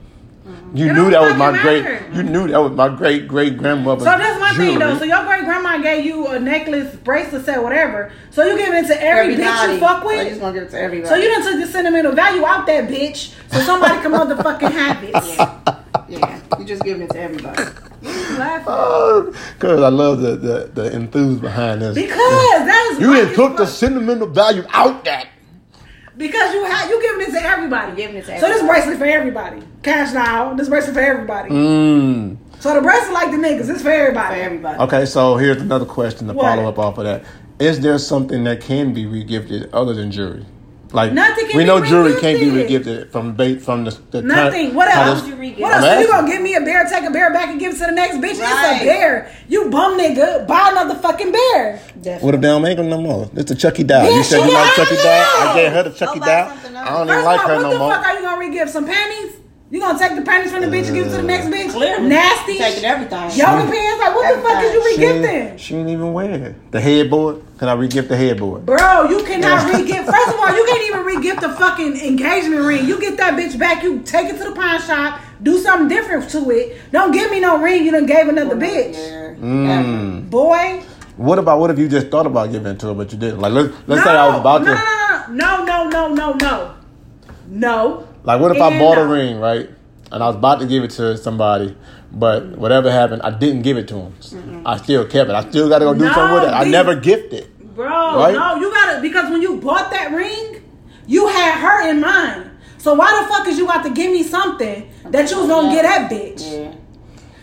You It knew that was my fucking great. You knew that was my great great grandmother. So that's my thing though. So your great grandma gave you a necklace, bracelet, set, whatever. So you giving it to every bitch you fuck I just with. gonna give it to everybody. So you done took the sentimental value out that bitch, so somebody can motherfucking have it. Yeah. yeah. You just giving it to everybody. Laughing. Because I love the the, the enthuse behind this. Because that is you didn't you took the sentimental value out that. Because you have you giving it to everybody. Giving it to everybody. So this bracelet for everybody. Cash now. This bracelet for everybody. Mm. So the bracelet like the niggas. It's for everybody. For everybody. Okay, so here's another question to What? follow up off of that. Is there something that can be regifted other than jewelry? Like Nothing can we be know jewelry can't be regifted. regifted from ba- from the, the Nothing. time- What else? this- would you regift? What else? I'm So you asking. gonna give me a bear, take a bear back and give it to the next bitch? It's Right. a bear. You bum nigga. Buy another fucking bear. What if they don't make them no more? It's a Chucky doll. Yeah, you said you like Chucky doll. I gave her the Chucky doll. I don't First even like of all, her what no the more. fuck are you gonna regift? Some panties? You gonna take the panties from the bitch and give it to the next bitch? Clearly. Nasty. Taking everything. Yoga pants? Like what the fuck is you She ain't, regifting? she ain't even wear it. The headboard. Can I regift the headboard? Bro, you cannot re-gift. First of all, you can't even re-gift the fucking engagement ring. You get that bitch back, you take it to the pawn shop, do something different to it. Don't give me no ring you done gave another bitch. Mm. Boy. What about what if you just thought about giving it to her but you didn't? Like let's let's say I was about no, to. No, no, no, no, no, no, no. Like, what if I bought a uh, ring, right? And I was about to give it to somebody, but whatever happened, I didn't give it to him. I still kept it. I still got to go do No, something with it. I B. never gifted. Bro, Right? no, you gotta because when you bought that ring, you had her in mind. So why the fuck is you about to give me something that you was gonna get that bitch? Yeah.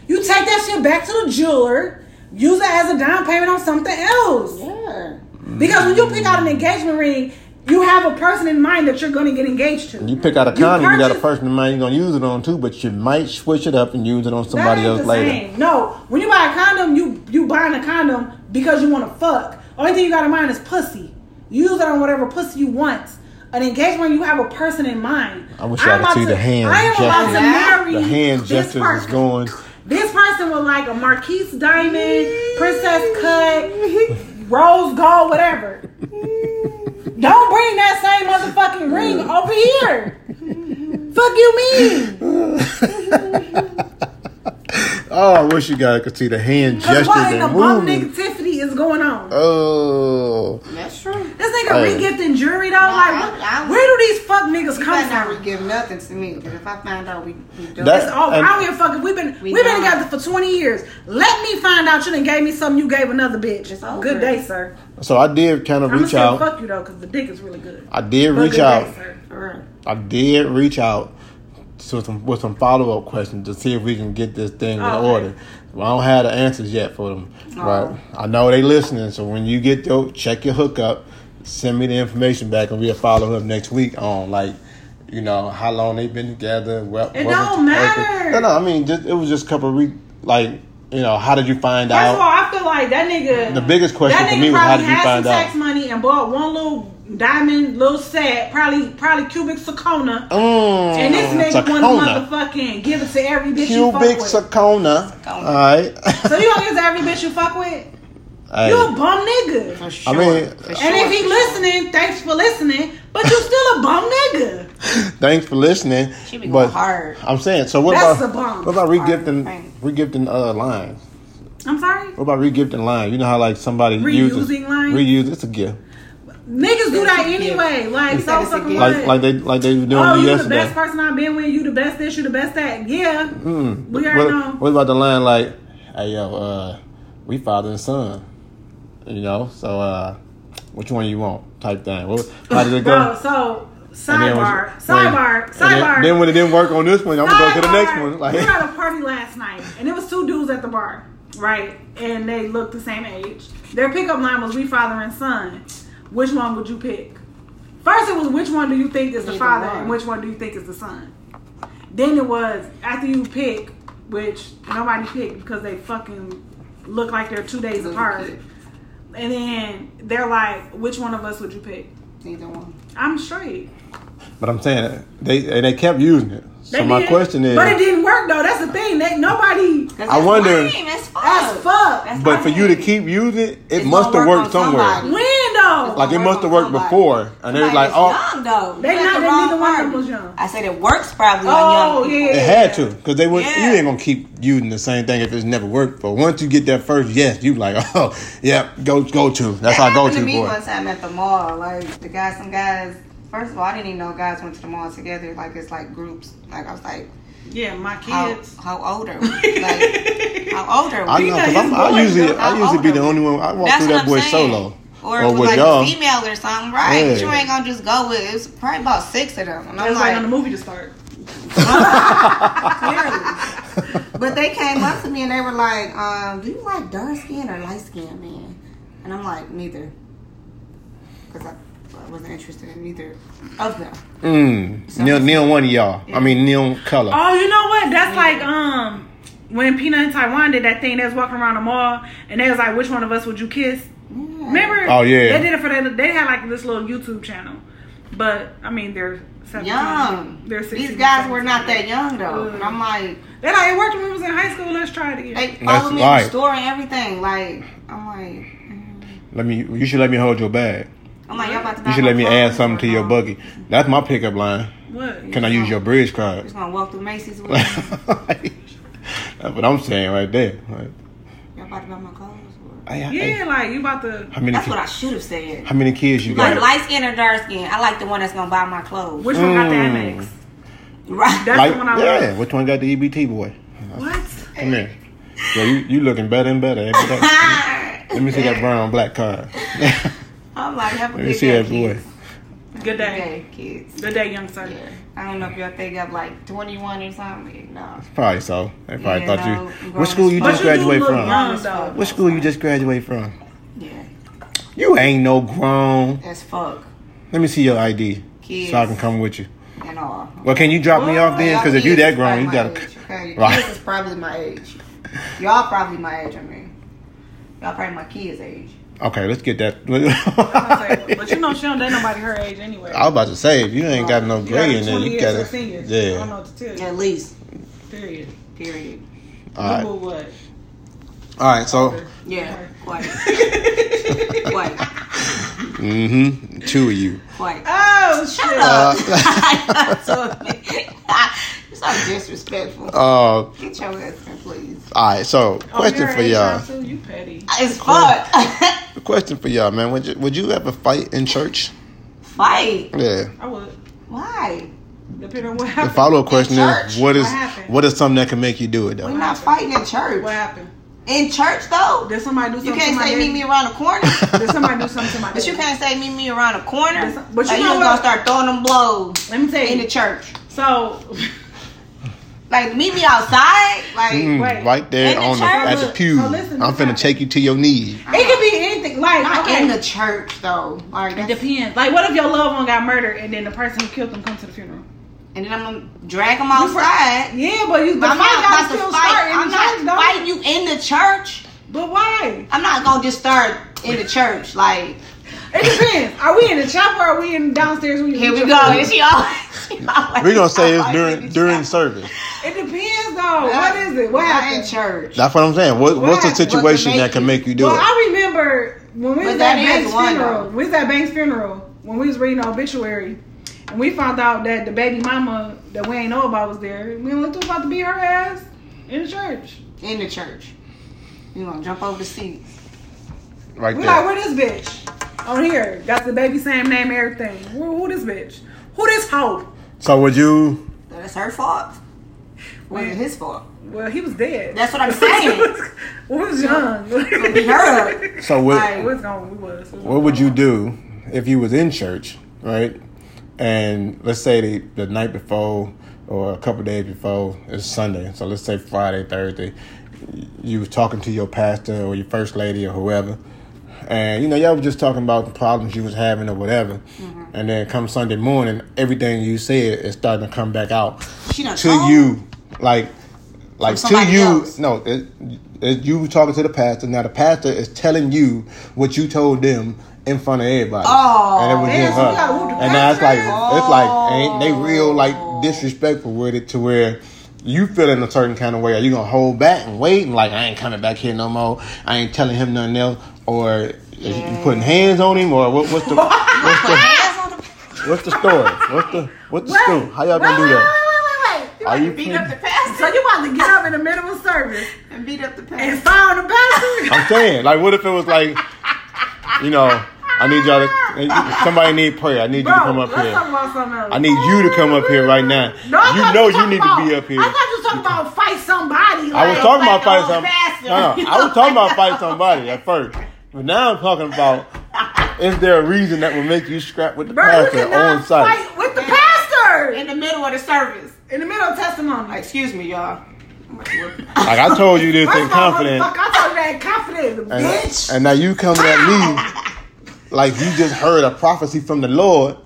You take that shit back to the jeweler, use it as a down payment on something else. Yeah. Because when you pick out an engagement ring, you have a person in mind that you're gonna get engaged to. You pick out a condom, you, got a person in mind you're gonna use it on too, but you might switch it up and use it on somebody else later. same. No, when you buy a condom, you you buying a condom because you want to fuck. Only thing you got in mind is pussy. You use it on whatever pussy you want. An engagement, you have a person in mind. I wish I'm could see to- the hand I am about to marry The hand this gestures is going. This person was like a Marquise Diamond, Princess Cut, Rose Gold, whatever. Don't bring that same motherfucking ring over here. Fuck you mean? Oh, I wish you guys could see the hand Because gestures what in the and bum movement. negativity is going on? Oh, That's true. This nigga Hey. regifting jewelry though? Nah, like, I- what- I- where do these fuck niggas You come better not from? give nothing to me. Because if I find out we, we doing That's- it, Oh, And- I don't give a fuck. if We've been We we have been done. together for twenty years. Let me find out you done gave me something you gave another bitch. It's over. Good day, sir. So I did kind of I'm reach out. fuck you though, because the dick is really good. I did But reach good out. day, sir. for. I did reach out to some with some follow up questions to see if we can get this thing in Okay. order. Well, I don't have the answers yet for them, Oh. but I know they listening. So when you get your check your hookup, send me the information back, and we'll follow up next week on like. You know how long they've been together. What, It don't matter. No, no. I mean, just, it was just a couple of re- like you know how did you find First out? of all, I feel like that nigga. The biggest question for me was how did you had find some out? tax money and bought one little diamond, little set, probably probably cubic zirconia. Mm, And this nigga Sakona. want to motherfucking give it to every bitch you fuck Cubic with. Sakona. All right. so you gonna give it to every bitch you fuck with? Hey, You a bum nigga. For sure. mean- for And sure, if he for listening, thanks for listening. But you still a bum nigga. thanks for listening. She be going hard. I'm saying, so what That's about a bomb. what about regifting Right. regifting uh lines? I'm sorry. What about regifting lines? You know how like somebody Reusing uses lines? reuse it's a gift. Niggas do that That's a gift. anyway. Like so said it's a fucking gift. what? Like like they like they were doing oh, me you the best person I've been with. You the best this. You the best that. Yeah. Mm. We already what, know. what about the line like, hey yo, uh, we father and son. You know, so uh which one you want? Type thing. What, how did it go? Bro, so And then sidebar, when- sidebar, and then- sidebar. Then, when it didn't work on this one, I'm gonna go to the next one. Like we had a party last night, and it was two dudes at the bar, right? And they looked the same age. Their pickup line was "We father and son." Which one would you pick? First, it was which one do you think is the Either father, one. and which one do you think is the son? Then it was after you pick, which nobody picked because they fucking look like they're two days Little apart. kid. And then they're like, "Which one of us would you pick?" Neither one. I'm straight. But I'm saying they and they kept using it. So They my did. question is, but it didn't work though. That's the thing. They, nobody. I wonder- lame as fuck. That's fuck. That's but for you to keep using it, it must have work worked somewhere. somebody. When though? Like it must have worked somebody. before, and they was Somebody like, oh, young though. They not- got the they- wrong neither one of them was young. I said it works probably Oh, on young people. yeah. it had to, because they would. Yeah. You ain't gonna keep using the same thing if it's never worked. But once you get that first yes, you like, oh, yeah, go go to. That's That our go to to me boy. one time at the mall. Like the guys, some guys. First of all, I didn't even know guys went to the mall together. Like it's like groups. Like I was like, Yeah, my kids. how old are we? Like how old are we? I know, cause I'm, I usually, though. I usually be the only one. I walk That's through what that I'm boy saying. solo, Or, or with with like y'all. a female or something, right? Yeah. But you ain't gonna just go with. It's probably about six of them. And I'm That's like on the movie to start. clearly. But they came up to me and they were like, um, "Do you like dark skin or light skin, man?" And I'm like, neither, because I, I wasn't interested in either of them. Mm, Neil, neon one of y'all. I mean Neil color. Oh, you know what? That's like um when Peanut and Taiwan did that thing. They was walking around the mall and they was like, "Which one of us would you kiss?" Remember? Oh, yeah. They did it for that. They had like this little YouTube channel, but I mean they're 17. Young. They're 16, These guys were not that young though. Ugh. And I'm like, They're like, it worked when we was in high school. Let's try it again. they That's follow me in right. the store and everything. Like, I'm like, mm. Let me. You should let me hold your bag. I'm like, y'all about to. You should let me clothes add something to your buggy. That's my pickup line. what? Can I use your bridge card? Just gonna walk through Macy's with me. That's what I'm saying right there. Like, Y'all about to buy my clothes? Or? hey, hey, Yeah, like you about to. how many? That's ki- what I should have said. how many kids you Like got? light skin or dark skin. I like the one that's gonna buy my clothes. Which one got the Mm. Amex? Right. That's Like, the one I yeah. love. Which one got the EBT boy? What? Come here. Yeah, you, you looking better and better every day. Let me see that brown black card. I'm like, have a Let me good see day, that boy. kids. Good Good day. day, kids. Good day, young sir. Yeah. I don't know if y'all think I'm like 21 or something. No. Probably so. They probably Yeah, thought no, you. I'm What school you just But you do look from? young, though. What school you just graduated from? Yeah. You ain't no grown. As fuck. Let me see your ID Kids. so I can come with you. And all. Well, can you drop me off then? Because if you that grown, you gotta. Okay, Right. kids is probably my age. Y'all probably my age. I mean, y'all probably my kids' age. Okay, let's get that. But you know she don't date nobody her age anyway. I was about to say if you ain't got no You gray gotta in there, you gotta. or seniors. I don't Yeah. know what to tell you. At least. Period. Period. All right. Google what? All right. So. Yeah. Quite. quite. Mm-hmm. Two of you. Quite. Oh shut Uh, so, you're so disrespectful. uh, Get your husband, please. all right. So, Oh, question you're for y'all. now, too? You petty. It's fuck. A question for y'all, man. Would you would you ever fight in church? Fight. Yeah. I would. Why? Depending on what The follow up question church? is What is what, what is something that can make you do it Though We're not fighting in church. What happened? In church though, Did somebody do something you can't to my say meet me around the corner. Did somebody do something to my But you can't say meet me around the corner. But you like know just what? gonna start throwing them blows Let me tell you. in the church. So, Like meet me outside. Like Mm, Wait. right there the on the, at the pew. so listen, I'm this finna take you to your knees. it could be anything. Like, not okay. in the church though. Like it depends. Like, what if your loved one got murdered and then the person who killed them come to the funeral? and then I'm gonna drag them outside. Yeah, but you, the But I'm fight not gotta about to still fight. start in I'm the church, not though. fighting you in the church. But why? I'm not gonna just start in the church. Like It depends. Are we in the chapel or are we in downstairs? When you here we eat go. your And food? she always, she always We're gonna say it's during during service. It depends, though. what is it? What Not in church. That's what I'm saying. What, what's the situation that can make you do Well, it? I remember when we was that at is Banks' funeral. though. We was at Banks' funeral when we was reading the obituary, and we found out that the baby mama that we ain't know about was there. We went to about to beat her ass in the church. In the church. You gonna jump over the seats? Right We like, there. where this bitch? On here, got the baby same name, everything. Who, who this bitch? Who this hoe? So would you? That's her fault. Wasn't his fault. Well, he was dead. That's what I'm saying. we was young. beat her. So what? Like- we was gone. We was. What would you do if you was in church, right? And let's say the, the night before or a couple days before is Sunday. So let's say Friday, Thursday, you was talking to your pastor or your first lady or whoever, and you know y'all was just talking about the problems you was having or whatever. Mm-hmm. And then come Sunday morning, everything you said is starting to come back out to you, like, like to you. else. No, it, it, you were talking to the pastor. Now the pastor is telling you what you told them in front of everybody. Oh, and it was just her. gotta whoop the And now it's like pastor? it's like ain't they real oh. like disrespectful with it to where. You feeling a certain kind of way? Are you gonna hold back and wait and like I ain't coming back here no more? I ain't telling him nothing else, or is you putting hands on him, or what, what's the what's the Hands on the what's the story? What's the what's the Wait, story? How y'all gonna do wait, that? Wait, wait, wait, wait. Are you beat up the pastor So you about to get up in the middle of service and beat up the and pastor. fire on the pastor? I'm saying, like, what if it was like, you know, I need y'all to, somebody need prayer. I need you to come up let's here. talk about something else. I need you to come up here right now. No, I You thought know you talking need about, to be up here. I thought you was talking about fight somebody. I was like- talking about like fighting old oh, somebody. pastor. No, no, I was talking about fighting somebody at first. But now I'm talking about, is there a reason that would make you scrap with the Bro, pastor on site? with the pastor In the middle of the service. in the middle of testimony. Excuse me, y'all. Like I told you this First in of all, confidence. motherfucker, I told you that in confidence, And, bitch. and now you coming at me like you just heard a prophecy from the Lord.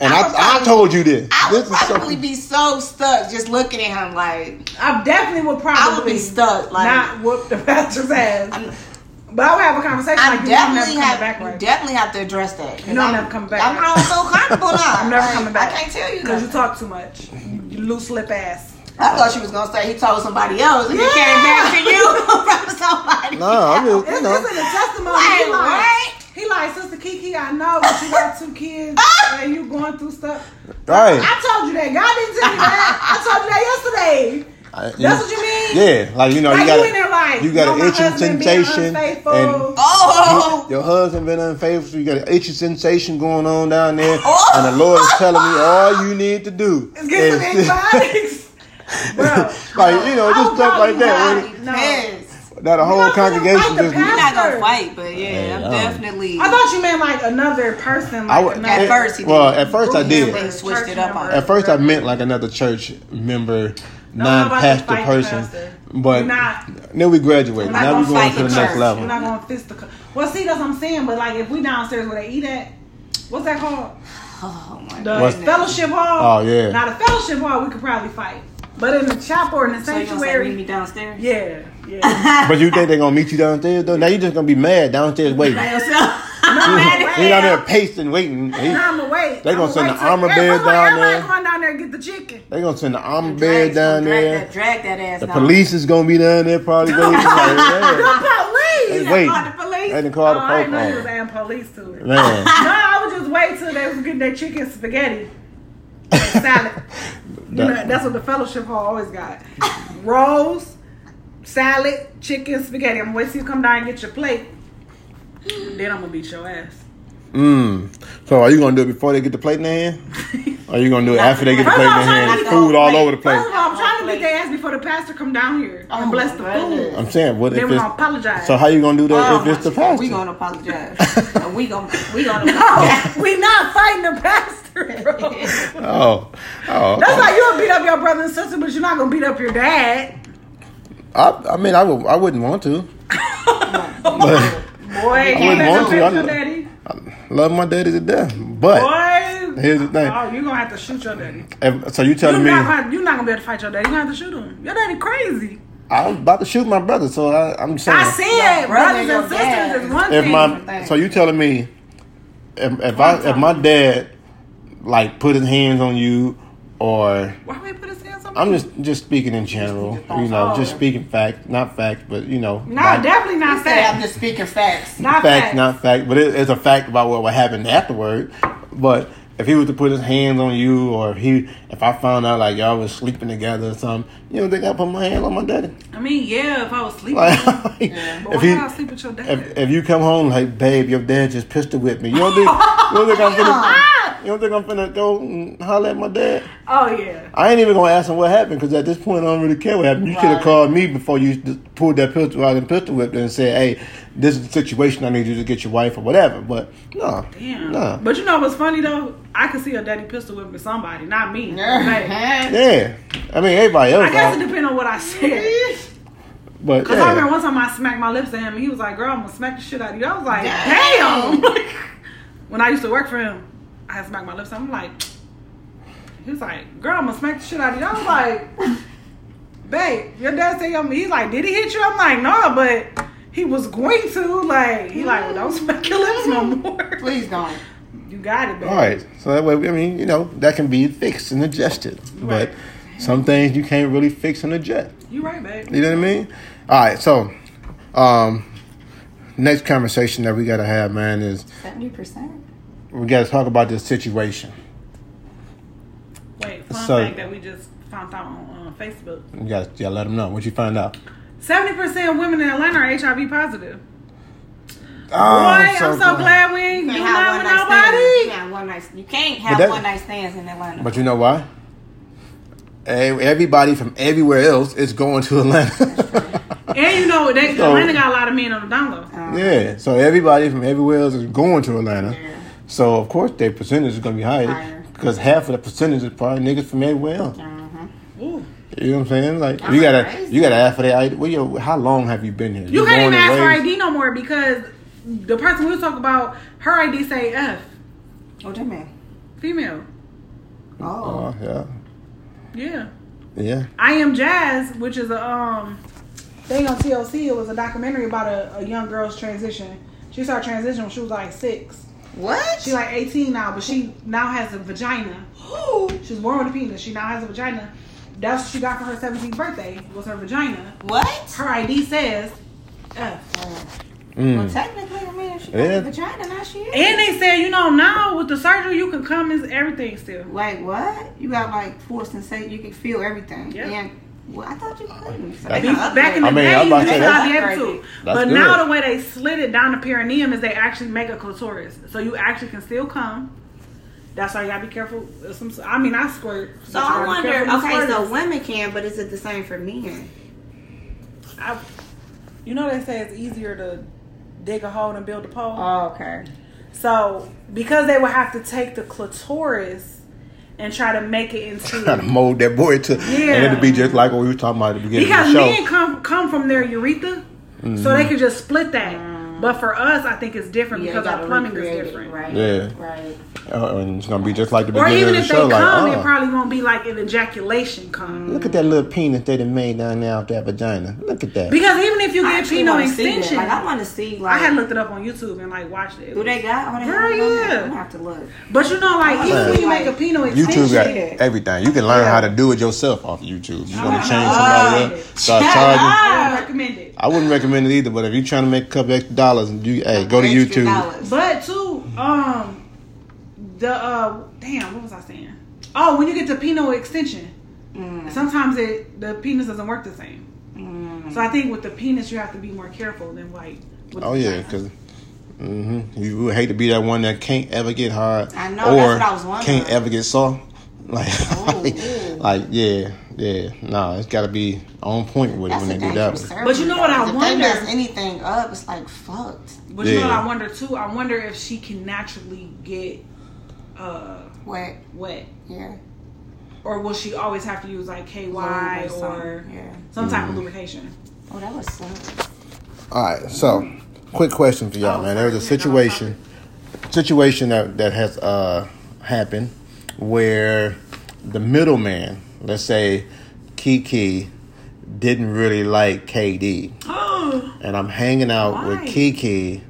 And I would I, I probably- told you this. I would this is probably so, be so stuck just looking at him like I definitely would probably I would be stuck. Like not whoop the pastor's ass. I'm- but I would have a conversation I like you know definitely have back you right. definitely have to address that. You know I'm I'm never coming back. I'm not so comfortable now. I'm never Like, coming back. I can't tell you Because you talk too much. You loose lip ass. I thought she was gonna say he told somebody else and Yeah. it came back to you from somebody. no, I'm just, It's, you know. it's in the testimony. Like, he, like, what? he like, Sister Kiki, I know that you got two kids and you going through stuff. Right. I told you that. God didn't tell you that. I told you that yesterday. I- That's what you mean? Yeah, like you know, Like you you, got in there like, you got know, an my itching sensation, and Oh, your husband been unfaithful. So you got an itching sensation going on down there, Oh. and the Lord is telling me all you need to do Let's get some is antibiotics. Bro. like you know I just stuff like that. fight. where- No. yes. That a whole not congregation just. You're not gonna fight, but yeah, Yeah, I'm um, definitely. I thought you meant like another person. Like I would- another At first he well, did. at first I did. switched it up on member. it. At first, I meant like another church member, No, I'm about to non-pastor the person. pastor. But We're not- then we graduated. We're Now we're gonna going fight to the the next level. We're not going to fist the. Well, see, that's what I'm saying. But like, if we downstairs where they eat at, what's that called? Oh my The What's- fellowship hall. Oh, yeah. Now the fellowship hall, we could probably fight. But in the chapel or in the So you meet me downstairs? yeah, yeah. But you think they're gonna meet you downstairs though? Now you just gonna be mad downstairs waiting. By You yourself. I'm mad ain't down there pacing, waiting. They, I'm gonna wait. They gonna I'ma send the armor everybody- bear down everybody there. going down there and get the chicken. they gonna send the armor Drag- bed down drag there. That, drag that ass. The down. police is gonna be down there probably waiting. Like. The police. Hey, wait. Call the police. They done called Oh, the I didn't know you was adding police to it. Man, No, I would just wait till they was getting their chicken spaghetti salad. You know, that's what the fellowship hall always got. Rolls, salad, chicken, spaghetti. I'm waiting till you come down and get your plate. Then I'm gonna beat your ass. Mm. So are you gonna do it before they get the plate in their hand? Or are you gonna do it after they get the plate in their hand? Food all over the place. First of all, I'm trying to beat their ass before the pastor come down here Oh and bless the goodness. food. I'm saying, what Then if we're gonna it's apologize. so? How you gonna do that Oh, if it's the pastor? We gonna apologize. Uh, we gonna we gonna no, we not fighting the pastor, bro. Oh, oh. That's like you'll beat up your brother and sister, but you're not gonna beat up your dad. I, I mean, I would, I wouldn't want to. Boy, you wouldn't want to. I- your daddy. I love my daddy to death. But Boy, here's the thing. oh, you're gonna have to shoot your daddy. If, so you You're telling me not, you're not gonna be able to fight your daddy. You're gonna have to shoot him. Your daddy crazy. I was about to shoot my brother? So I, I'm saying, I said, brother brothers and and your dad. sisters is one if thing. my thing. so you telling me if if I if my dad like put his hands on you or Why would he put his hands on I'm just just speaking in general, you know, just speaking fact, not fact, but you know, Nah, fact- definitely not Say I'm just speaking facts. Not fact, fact. not fact, but it, it's a fact about what would happen afterward. But if he was to put his hands on you, or if he, if I found out like y'all was sleeping together or something, you don't think I put my hand on my daddy? I mean, yeah, if I was sleeping. Like, but if why he, would I sleep with your dad? if, if you come home like, babe, your dad just pistol whipped me, you don't think, you don't think I'm finna, you don't think I'm finna go and holler at my dad? oh yeah. I ain't even gonna ask him what happened because at this point I don't really care what happened. You should have called me before you pulled that pistol out and pistol whipped it and said, "Hey, this is the situation. I need you to get your wife or whatever." But no, Damn. no, But you know what's funny though? I could see a daddy pistol whipping somebody, not me. Like, yeah. I mean everybody else, I guess it depends on what I said. but Cause I remember one time I smacked my lips at him and he was like, Girl, I'm gonna smack the shit out of you. I was like, Dang. Damn. when I used to work for him, I had smacked my lips. I'm like, he was like, Girl, I'm gonna smack the shit out of you. I was like, Babe, your dad said I'm he's like, Did he hit you? I'm like, No, but he was going to. Like, he like, well, don't smack your lips no more. Please don't. You got it, babe. All right, so that way I mean you know that can be fixed and adjusted, but some things you can't really fix and adjust. You right, babe. You know what I mean? All right, so um, next conversation that we gotta have, man, is Seventy percent. We gotta talk about this situation. Wait, fun So- fact that we just found out on uh, Facebook. You gotta, you gotta let them know what you find out. Seventy percent of women in Atlanta are HIV positive. Oh, Boy, I'm so glad we ain't You doing can't that have one with night. You nobody. can't have one night. You can't have that- one night stands in Atlanta. But you know why? Everybody from everywhere else is going to Atlanta. And you know, they, So- Atlanta got a lot of men on the down low. Um, yeah, so everybody from everywhere else is going to Atlanta. Yeah. So of course their percentage is gonna be higher Higher. because half of the percentage is probably niggas from everywhere else. Ooh. You know what I'm saying? Like That's you gotta crazy. you gotta ask for their ID. Well, yo, how long have you been here? You can't born even and ask for ID no more because the person we was talking about, her ID say F, What that mean? female. Oh. Oh yeah, Yeah. yeah. I am Jazz, which is a um thing on TLC. It was a documentary about a, a young girl's transition. She started transitioning when she was like six. What? She's like 18 now, but she now has a vagina. She was born with a penis. She now has a vagina. That's what she got for her 17th birthday. Was her vagina. what? Her ID says F. Well, Mm. technically, I mean, if she got Yeah. a vagina, now she is. And they said, you know, now with the surgery, you can come as everything still. Like what? You got like force sensation. You can feel everything. Yeah. And well, I thought you couldn't. So That's- Back in the I mean, day, I was you about to may say not be able to. That's but good. now the way they slid it down the perineum is they actually make a clitoris. So you actually can still come. That's why you gotta be careful. Some, I mean, I squirt. So but I wonder. Okay, so women can, but is it the same for men? I, you know, they say it's easier to dig a hole and build a pole. Oh, okay. So because they would have to take the clitoris and try to make it into Trying to mold that boy to, and it'll be just like what we were talking about at the beginning because of the show. men come come from their urethra, so they mm-hmm. can just split that. But for us, I think it's different Yeah, because our plumbing is different. Right. Yeah. Right. Uh, and it's gonna be just like the Or beginning even of if the they show. come, like, it oh, probably won't be like an ejaculation come. look at that little penis they done made down there off that vagina. Look at that. Because even if you get actually penile wanna see that. extension, Like I want to see. Like, I had looked it up on YouTube and like watched it. Do they got? Oh, they Girl, on there? yeah. I'm gonna have to look. But you know, like even when you make a penile extension, YouTube got everything. You can learn Yeah. how to do it yourself off of YouTube. You want Oh, to change somebody up, start charging. I don't recommend it. I wouldn't recommend it either, but if you're trying to make a couple extra dollars, you hey go to Extra YouTube. dollars. But too, um, the uh, damn, what was I saying? Oh, when you get to penile extension, Mm. sometimes it the penis doesn't work the same. Mm. So I think with the penis, you have to be more careful than like. With Oh yeah, vagina. because hmm You would hate to be that one that can't ever get hard. I know, Or that's what I was wondering. can't ever get soft. Like, Ooh, like, ooh. like, yeah, yeah. No, it's got to be on point with it when they do that. dangerous But you know what I guys. if wonder? they mess anything up, it's like fucked. But you know what I wonder too? I wonder if she can naturally get uh, Wet, wet. yeah. Or will she always have to use like KY Lube or or yeah. some type Mm. of lubrication? Oh, that was suck. All right, so quick question for y'all, Oh, man. There was a situation, situation that that has uh happened where the middleman, let's say Kiki, didn't really like KD, Oh, and I'm hanging out Why? with Kiki,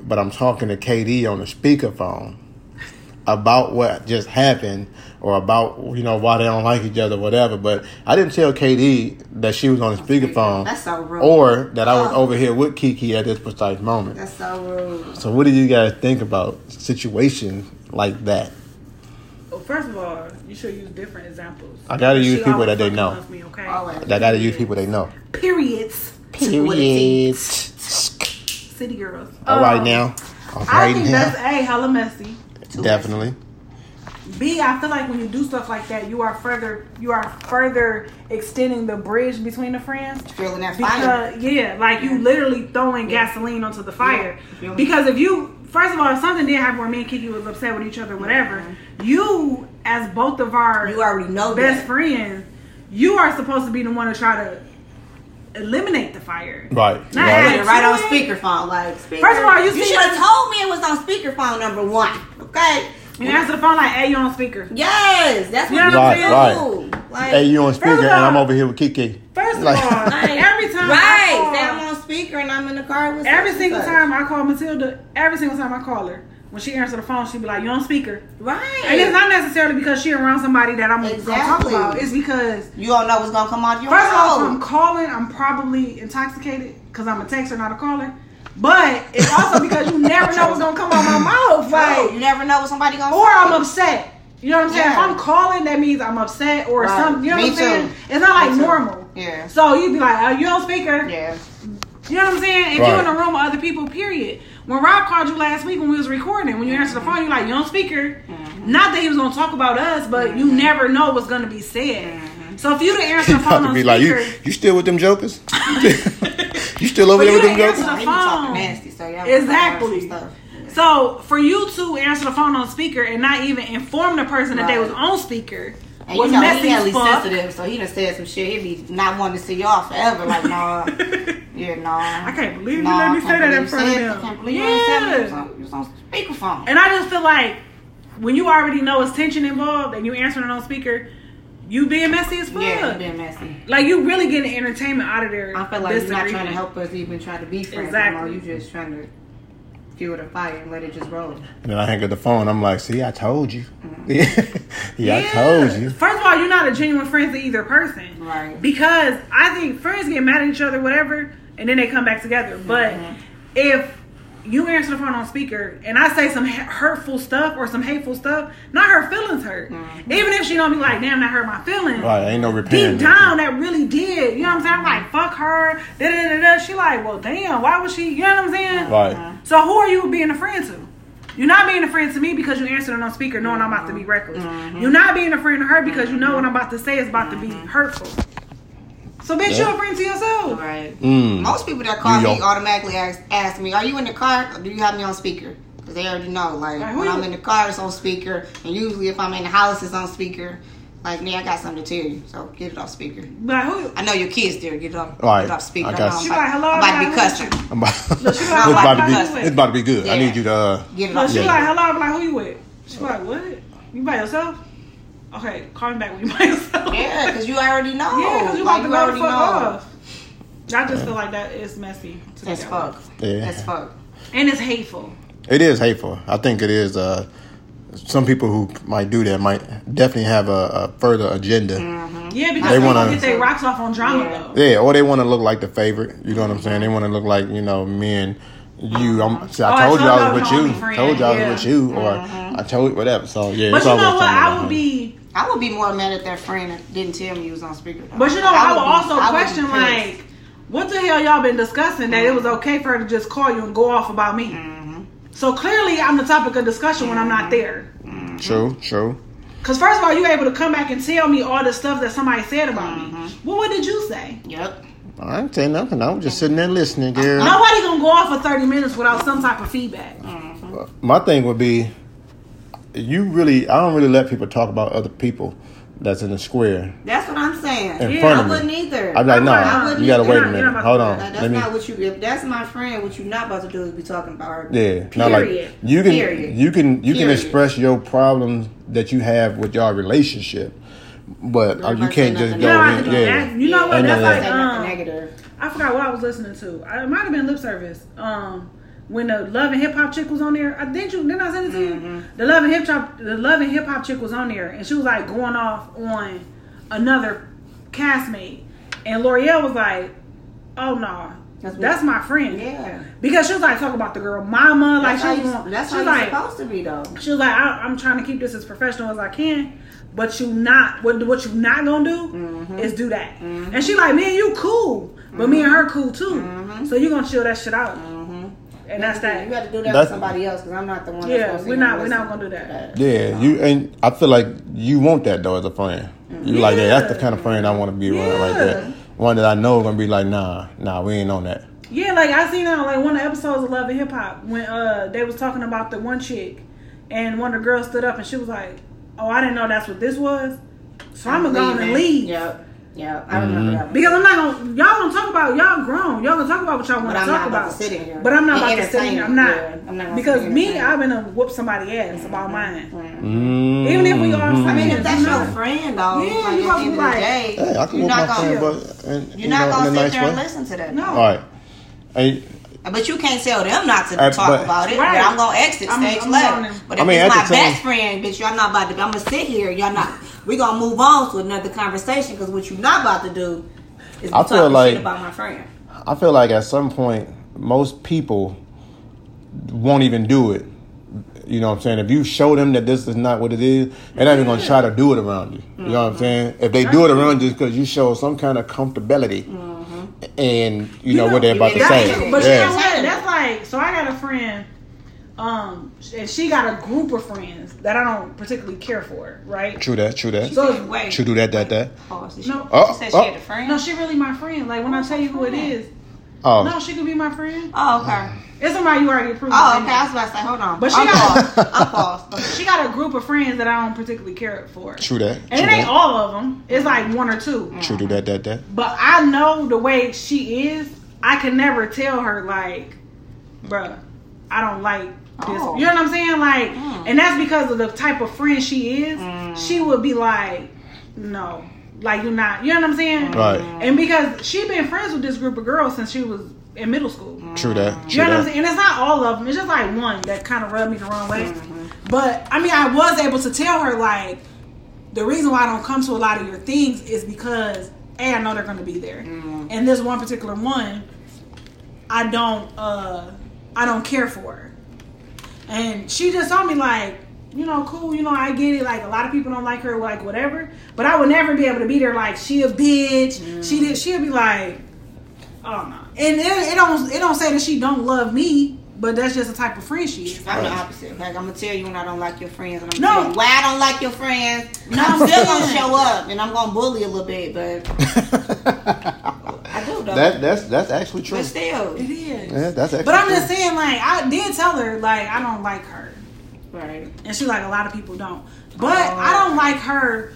but I'm talking to KD on the speakerphone about what just happened or about you know why they don't like each other, whatever. But I didn't tell KD that she was on the oh, speakerphone That's so rude. or that I was Oh. over here with Kiki at this precise moment. That's so rude. So, what do you guys think about situations like that? Well, first of all, you should use different examples. I gotta use She people that they know. loves Me, okay. Always. I gotta use people they know. Periods. People with a Period. City girls. All right Um, now. All I right think that's a hella messy. Definitely. B, I feel like when you do stuff like that, you are further you are further extending the bridge between the friends. Feeling that fire. Because yeah, like you literally throwing gasoline onto the fire. Yeah. Yeah. Because if you first of all, if something did happen where me and Kiki was upset with each other, whatever, you as both of our You already know best that. friends, you are supposed to be the one to try to eliminate the fire. Right. Not right. it right on speakerphone. Like, speaker. First of all, you you should have told me it was on speakerphone number one. Okay. You answer the phone like, "Hey, you on speaker." Yes, that's what You you know what. I'm saying? Like, Hey, you on speaker and I'm over here with Kiki. First of Like- all, like, every time I right? call- Say I'm on speaker and I'm in the car with Every single such. time I call Matilda, every single time I call her, when she answers the phone, she be like, "You on speaker?" Right. And it's not necessarily because she around somebody that I'm gonna talk Exactly. about. It's because you don't know what's gonna come out your first of all, if I'm calling, I'm probably intoxicated because I'm a texter, not a caller. But it's also because you never know what's gonna come out my mouth. Right. You never know what somebody gonna or. I'm upset. You know what I'm saying? If I'm calling, that means I'm upset or Right. something. You know Me what I'm saying? too. It's not like Me too. normal. Yeah. So you'd be like, "Are you on speaker?" Yeah. You know what I'm saying? If Right. you're in a room with other people, period. When Rob called you last week when we was recording, when you answered the phone, you're like, you on speaker. Mm-hmm. Not that he was gonna talk about us, but you never know what's gonna be said. Mm-hmm. So if you to answer the About phone to on be speaker, like, you, you still with them jokers? you still over But there with you them didn't jokers? answer He be talking phone. nasty, so y'all Exactly. so for you to answer the phone on speaker and not even inform the person that they was on speaker And was you know messy he hella sensitive, so he done said some shit. He be not wanting to see y'all forever. Like, nah, yeah, nah. I can't believe you Nah, let me say that in front of them. I can't believe Yeah. you was on, was on speakerphone. And I just feel like when you already know it's tension involved and you answering it on speaker, you being messy as fuck. yeah, you been messy. Like you really getting entertainment out of there. I feel like you're not trying to help us even try to be friends. Exactly. Exactly. You just trying to fuel the fire and let it just roll. And then I hang up the phone. I'm like, see, I told you. Mm-hmm. yeah, I told you. First of all, you're not a genuine friend to either person. Right. Because I think friends get mad at each other, whatever, and then they come back together. But Mm-hmm. if you answer the phone on speaker and I say some hurtful stuff or some hateful stuff, not her feelings hurt. Mm-hmm. Even if she don't be like, damn, that hurt my feelings. Right, ain't no repairing. Deep down, that really did. You know what I'm saying? I'm like, fuck her. Da, da, da, da. She like, well, damn, why was she? You know what I'm saying? Right. Uh-huh. So who are you being a friend to? You're not being a friend to me because you answered it on speaker knowing I'm about to be mm-hmm. reckless. Mm-hmm. You're not being a friend to her because you know mm-hmm. what I'm about to say is about to be hurtful. So bitch, Yeah. you're a friend to yourself. Right. Mm. Most people that call me automatically ask, ask me, "Are you in the car? Or do you have me on speaker?" Because they already know. Like Like, who when you- I'm in the car, it's on speaker, and usually if I'm in the house, it's on speaker. Like me, I got something to tell you, so get it off speaker. But who? I know your kids there. Get it off, Right. get it off speaker. I I got know you. I'm She about, like, hello, I'm about to be cussing. I'm about, she it's like, about to be. you It's about to be good. I need you to. Uh, Get it No, off she Yeah. like, hello. I'm like, who you with? She like, what? You by yourself? Okay, call me back when you by yourself. Yeah, because you already know. Yeah, because you like, about to you go the already fuck know. off. I just feel like that is messy. to That's me. fuck. Yeah. That's fuck. And it's hateful. It is hateful. I think it is. Uh, some people who might do that might definitely have a, a further agenda. Yeah, because They they want wanna- to get their rocks off on drama Yeah. though. Yeah, or they want to look like the favorite. You know what I'm saying? They want to look like you know me and you. I'm, oh, see, Oh, I I told you told I y'all was with you. friend, Told you I was yeah. with you, or I mm-hmm. told whatever. So yeah, But it's you know what? I would that. be. I would be more mad at that friend that didn't tell me you was on speaker. though. But you know, Like, I would be- also I be question pissed. like, what the hell y'all been discussing that it was okay for her to just call you and go off about me? Mm-hmm. So clearly, I'm the topic of discussion when I'm not mm-hmm. there. True, true. Because first of all, you able to come back and tell me all the stuff that somebody said about me. Well, what did you say? Yep. I ain't saying nothing. I'm just sitting there listening, girl. Nobody gonna go off for 30 minutes without some type of feedback. Uh, my thing would be, you really. I don't really let people talk about other people that's in the square That's what I'm saying. in Yeah, front I of me. wouldn't either. I'm like, no, I wouldn't you gotta either. wait a minute. Hold on. to that's Let me. not what you. If that's my friend, what you're not about to do is be talking about her. Yeah, not like Period. you can Period. you can you can express your problems that you have with your relationship, but uh, you can't just go You in. have to do Yeah. You know what? That's like Say uh, nothing um, negative. I forgot what I was listening to. I, it might have been lip service. Um, when the Love and Hip Hop chick was on there, I didn't you didn't I send it to Mm-hmm. you? The Love and Hip Hop the Love and Hip Hop chick was on there, and she was like going off on another castmate, and L'Oreal was like, "Oh no, That's that's, my friend." Yeah. Because she was like talking about the girl mama, like That's she how, was, you, that's she how was you're like, supposed to be, though. she was like, I, I'm trying to keep this as professional as I can, but you not what what you not gonna do Mm-hmm. is do that. And she like, me and you cool, but me and her cool too. So you gonna chill that shit out, and that's that. You got to do that That's- with somebody else because I'm not the one. Yeah, supposed we're not we're not gonna do that. yeah, you and I feel like you want that though as a friend. You like yeah, that's the kind of friend I want to be around right there. One that I know gonna be like, nah, nah, we ain't on that. Yeah, like I seen on like one of the episodes of Love and Hip Hop when uh they was talking about the one chick, and one of the girls stood up and she was like, "Oh, I didn't know that's what this was, so I'm gonna go on and leave." Yep. Yep. I remember that. One. Because I'm not gonna y'all gonna talk about y'all grown. Y'all gonna talk about what y'all want to talk about about. to sit in here But I'm not and about to sit in here. I'm not. Yeah, I'm not because me, I've been to whoop somebody ass about mine. Mm-hmm. Even if we all I mean, if that's you your friend, though, Yeah, like, you at supposed the to be like, day, Hey, I can you're whoop not my gonna, friend, but and, you're you not gonna sit nice there and listen to that. No. All right. Hey, But you can't tell them not to Uh, talk but- about it. Right. But I'm gonna exit I'm- stage I'm left. going in. But I if mean, it's my the time- best friend, bitch, y'all not about to. I'm gonna sit here. Y'all not. We gonna move on to another conversation because what you're not about to do is be I feel talking like- shit about my friend. I feel like at some point, most people won't even do it. You know what I'm saying? If you show them that this is not what it is, they're not even going to try to do it around you. You know what I'm saying? If they do it around you, because you show some kind of comfortability and you, know, what they're about to say. know, But you know what? That's like so. I got a friend, um, and she got a group of friends that I don't particularly care for, right? True that, true that. So Wait. True do that, that, that. Pause. She, No. Oh, she said oh. she had a friend. no, she really my friend. Like when I tell you who it is, Oh, no, she could be my friend. oh, okay. It's somebody you already approved. Oh, of okay. I was about to say, hold on. But she I'm got- paused. I'm paused. She got a group of friends that I don't particularly care for. true that. And True it ain't that. all of them. It's like one or two. True do that, that, that. But I know the way she is. I can never tell her like, bruh, I don't like this. Oh. You know what I'm saying? Like, Mm. and that's because of the type of friend she is. She would be like, no, like you're not. You know what I'm saying? Right. And because she been friends with this group of girls since she was in middle school. True that. You True know what I'm saying? And it's not all of them. It's just like one that kind of rubbed me the wrong way. Mm-hmm. But I mean, I was able to tell her like the reason why I don't come to a lot of your things is because a I know they're going to be there, Mm-hmm. and this one particular one, I don't uh I don't care for her, and she just told me like. You know, cool. You know, I get it. Like a lot of people don't like her, like whatever. But I would never be able to be there. Like she a bitch. She did. She'll be like, Oh no, and it, it don't it don't say that she don't love me, but that's just the type of friend she is. I'm the opposite. Like I'm gonna tell you when I don't like your friends, and I'm No. tell you why I don't like your friends. No, I'm I'm still gonna show up, and I'm gonna bully a little bit, but I do though. that that's that's actually true. but still, It is. Yeah, that's actually But I'm true. just saying, like I did tell her, like I don't like her, right? and she like a lot of people don't. But I oh. don't like her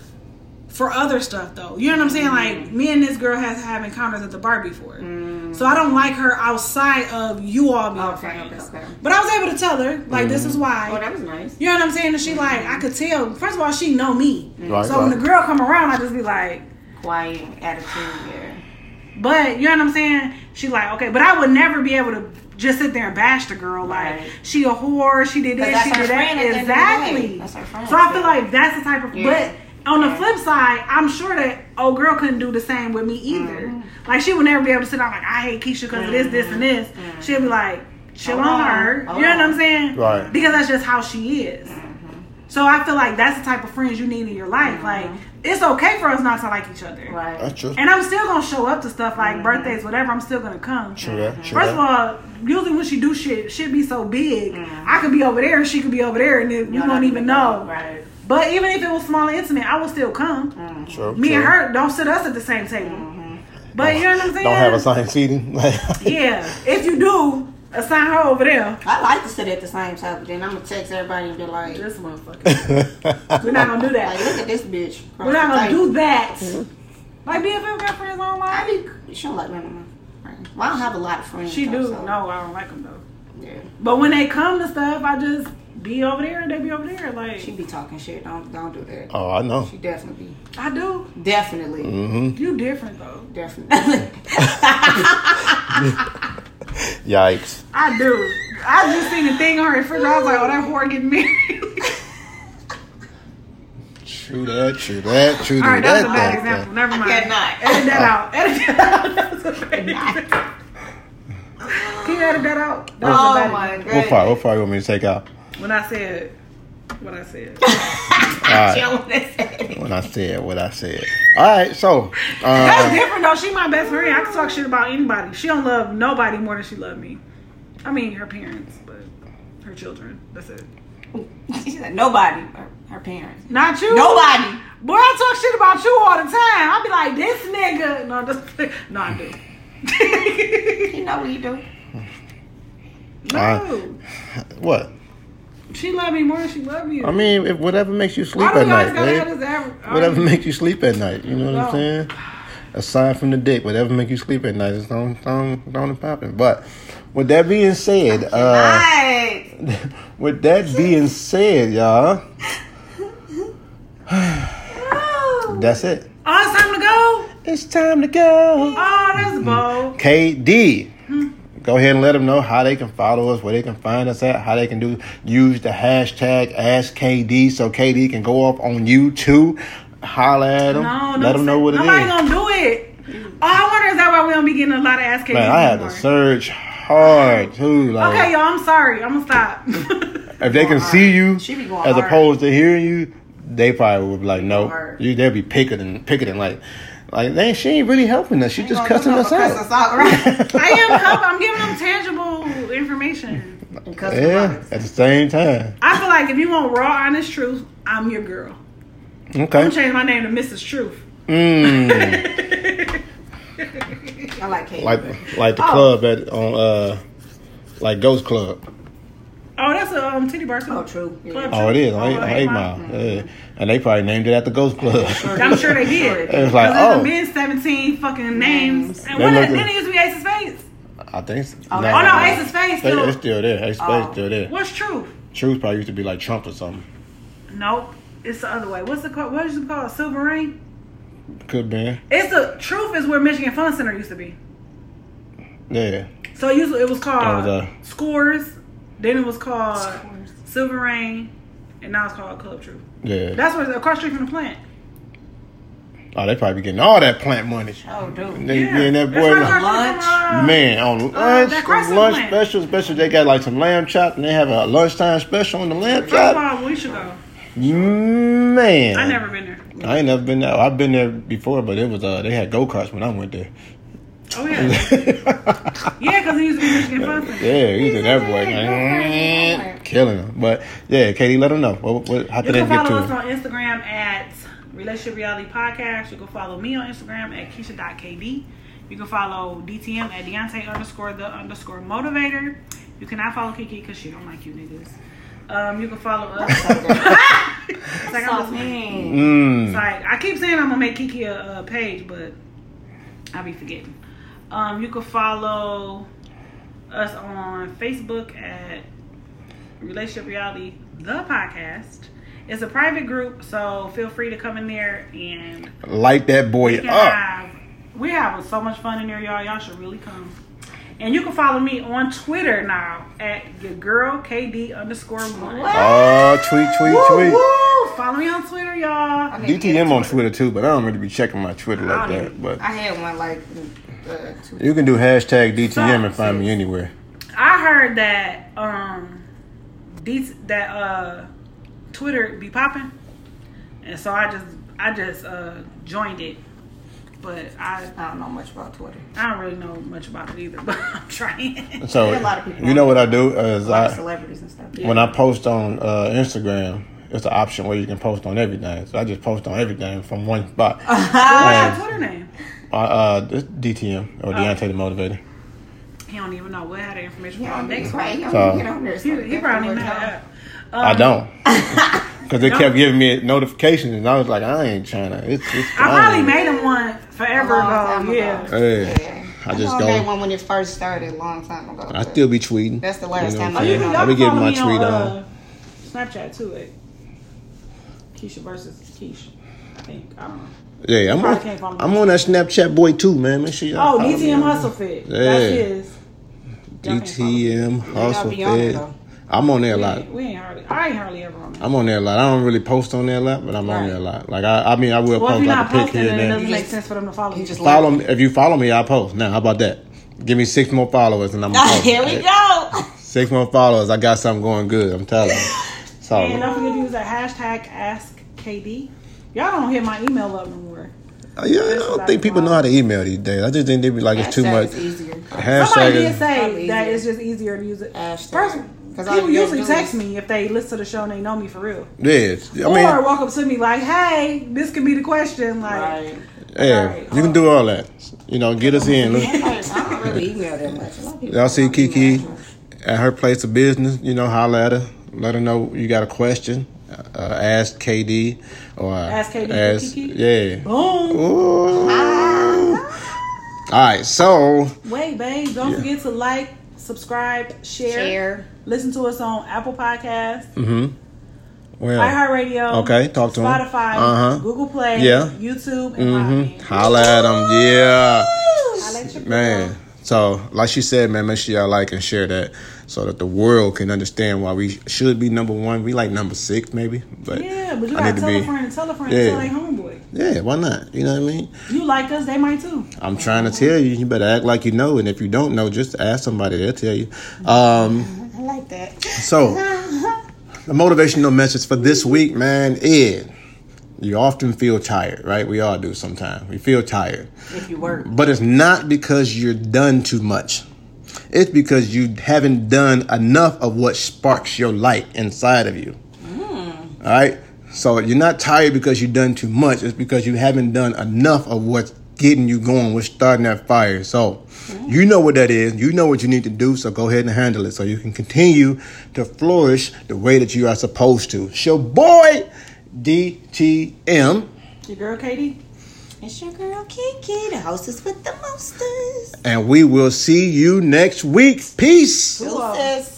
for other stuff though. You know what I'm saying? Like mm-hmm. me and this girl has have encounters at the bar before, mm-hmm. So I don't like her outside of you all being Okay, friends. okay, okay. But I was able to tell her, like this is mm-hmm. why. Oh, that was nice. You know what I'm saying? And she mm-hmm. like I could tell. First of all, she know me. Right, so when right. the girl come around, I just be like, Quiet attitude, yeah. but you know what I'm saying? She like okay, but I would never be able to just sit there and bash the girl like Right. she a whore, she did 'Cause this, she did friend at the that. end of the day. Exactly. That's her friend, So I feel like that's the type of. Yeah. But on the flip side, I'm sure that old girl couldn't do the same with me either. Like she would never be able to sit down like I hate Keisha because of this, this, and this. She'll be like, chill on on. her. Hold you know what. I'm saying? Right. Because that's just how she is. So I feel like that's the type of friends you need in your life. Like it's okay for us not to like each other. Right. That's true. And I'm still gonna show up to stuff like birthdays, whatever. I'm still gonna come. True that. True First of all, usually when she do shit, shit be so big. I could be over there and she could be over there, and then you won't even know. Right. But even if it was small and intimate, I will still come. Mm-hmm. True, Me true. and her don't sit us at the same table. Mm-hmm. But you know what I'm saying? Don't have a sign seating. Yeah. If you do, assign her over there. I like to sit at the same table, then I'm gonna text everybody and be like, This motherfucker. We're not gonna do like that. look at this bitch. We're not gonna do that. Like BFF mm-hmm. got friends online. I be, she don't like none of my friends. Well, I don't have a lot of friends. She though, do. so- No, I don't like them though. Yeah. But when they come to stuff, I just be over there and they be over there. Like She be talking shit. Don't don't do that. oh, I know. She definitely, be. I do. definitely, Mm-hmm. You different though. definitely. Yikes. I do. I just seen the thing on her refrigerator. I was like, oh, that whore getting married. True that. True that. True All right, that was a that. bad that, example. Never mind. cannot. Edit that out. Edit that out. That was a bad example. Can you edit that out? That oh my god. What part? What part you want me to take out? When I said what I said. All right. When I said what I said. All right. So, That's uh, different though. She my best friend. I can talk shit about anybody. She don't love nobody more than she love me. I mean her parents, but her children. That's it. she said nobody. Her, her parents. Not you. Nobody. Boy, I talk shit about you all the time. I be like, this nigga. No, just, no, I do. You know what you do. no. what? She love me more than she love you. I mean, if whatever makes you sleep Why at night, gotta have babe. this average? Whatever makes you sleep at night. You know what I'm saying? A sign from the dick. Whatever make you sleep at night is don't don't don't popping. But with that being said, uh, with that being said, y'all, that's it. Oh, it's time to go. It's time to go. Oh, that's bold. KD. Go ahead and let them know how they can follow us, where they can find us at, how they can do use the hashtag AskKD so KD can go up on you too. Holla at them. No, let them know what it is. Nobody gonna do it. Oh, I wonder is that why we don't be getting a lot of ass Man, I had to search hard oh. too. Like, Okay, y'all. I'm sorry. I'm gonna stop. if they can see you She be going as hard. opposed to hearing you, they probably would be like, no, hard. you they'll be picketing, picketing like, like they she ain't really helping us. She just cussing us nothing out. cuss us out, right? I am helping. I'm giving them tangible information. And Yeah, out. at the same time. I feel like if you want raw, honest truth, I'm your girl. Okay. I'm Okay. gonna change my name to Mrs. Truth. Mm. I like Kate. like like the Oh. club at on uh like Ghost Club. Oh, that's a um, titty bar too. Oh, true. Yeah. Club Oh, it is Truth. on eight, on eight mile. Yeah. And they probably named it after Ghost Club. I'm sure they did. It was like, oh. there's a 17 fucking names. Names. And They what looked then at- it used to be Ace's face. I think. So. Oh, Oh no, Ace's face They, still. it's still there. Ace's Space Oh. still there. What's truth? Truth probably used to be like Trump or something. Nope. It's the other way. What's it called? What is it called? Silver Rain? Could be. It's the truth is where Michigan Fun Center used to be. Yeah. So usually it was called was, uh, Scores. Then it was called Silver Rain, and now it's called Club True. Yeah. That's where across the street from the plant. oh, they probably be getting all that plant money. Oh, dude. They Yeah. getting that boy right across the street lunch. uh, man on lunch, that lunch plant. special, special. They got like some lamb chop, and they have a lunchtime special on the lamb First chop. of all, we should go. Man, I never been there. I ain't never been there. I've been there before, but it was uh they had go karts when I went there. Oh yeah, yeah, because it used to be Michigan Fun Center. Yeah, he's in everywhere. Like, killing him. But yeah, KD, let them know. What, what, how You can they can get follow to us it? on Instagram at Relationship Reality Podcast. You can follow me on Instagram at Keisha.kd. You can follow DTM at Deontay underscore the underscore motivator. You cannot follow Kiki because she don't like you niggas. Um, you can follow us. it's like I'm So just mean. Mm. It's like I keep saying I'm gonna make Kiki a, a page, but I'll be forgetting. Um, you can follow us on Facebook at Relationship Reality the podcast. It's a private group, so feel free to come in there and Light that boy we can up. have we have so much fun in there, y'all. Y'all should really come. And you can follow me on Twitter now at your girl KD underscore one. Oh, tweet, tweet, Woo, tweet. woo. Follow me on Twitter, y'all. I need DTM on. Twitter too, but I don't really be checking my Twitter like that. even- But I had one like uh, two. you can do hashtag DTM So- and find me anywhere. I heard that um these that uh Twitter be popping, and so I just I just uh, joined it. But I I don't know much about Twitter. I don't really know much about it either. But I'm trying. So a lot of people you know what I do A is lot of I celebrities and stuff. when I post on uh, Instagram, it's an option where you can post on everything. So I just post on everything from one spot. What's your Twitter name? Uh, uh, DTM or Deontay the Motivator. He don't even know what had the information Yeah, for next right. one. So- Get on there. He, he probably not. Uh, I don't. Because they kept giving me notifications, and I was like, I ain't trying to. It's, it's I probably made him one forever ago. Yeah. Hey, I just I go. made one when it first started a long time ago. I still be tweeting. That's the last You know time what I I'm Oh, did saying? you it. I be can getting my tweet on, on. uh, Snapchat too. It. Keisha versus Keisha. I think I don't know. Yeah, I'm probably on. I'm on that Snapchat boy too, man. Make sure y'all Oh, follow me DTM on Hustle Fit. Yeah. That's his. Y'all can't follow me. DTM Hustle be on it, Fit. I'm on there a lot. ain't, we ain't hardly. I ain't hardly ever on there. I'm on there a lot. I don't really post on there a lot, but I'm on Right. there a lot. Like I, I mean, I will Well, if post you're like not a pic posting, here then and it there. doesn't make sense for them to follow you. you just Follow me if you follow me, I'll post. Now, how about that? Give me six more followers and I'm gonna post. Here we go. Six more followers. I got something going good. I'm telling you. So And don't forget to use that hashtag AskKD. Y'all don't hit my email up no more. Uh, yeah, I don't think people know how to email these days. I just think they be like it's too much. is easier. Somebody Hashtag did is, say Probably that it's just easier to use it. Hashtag. First, 'Cause people usually text me if they listen to the show and they know me for real. yeah. I or mean, walk up to me like, "Hey, this could be the question." Like, Right. yeah, Alright. you can do all that. You know, get us in. I don't really email that much. A lot of people Y'all see Kiki at her place of business, you know, holla at her. Let her know you got a question. Uh, ask KD or Ask KD ask- Kiki? Yeah. boom. Ooh. All right, so Wait, babe, don't forget to like, subscribe, share, Share. listen to us on Apple Podcasts, well, iHeartRadio, Okay, talk to 'em. Spotify, Uh-huh. Google Play, Yeah. YouTube, and mm-hmm. Holla at them, yeah. Holla at your girl. Man, so like she said, man, make sure y'all like and share that so that the world can understand why we should be number one. We like number six, maybe, but Yeah, but you I gotta need to tell a friend and tell a friend Yeah. tell their homeboy. Yeah, why not? You know what I mean? You like us, they might too. I'm trying to tell you. You better act like you know, and if you don't know, just ask somebody. They'll tell you. Um, I like that. so the motivational message for this week, man, is you often feel tired, right? We all do sometimes. We feel tired. If you work. But it's not because you're done too much. It's because you haven't done enough of what sparks your light inside of you. Hmm. All right? So you're not tired because you've done too much. It's because you haven't done enough of what's getting you going, what's starting that fire. So hmm. you know what that is. You know what you need to do. So go ahead and handle it so you can continue to flourish the way that you are supposed to. It's your boy, DTM. Your girl KD. It's your girl Kiki, the hostess with the mostest. And we will see you next week. Peace. Deuces.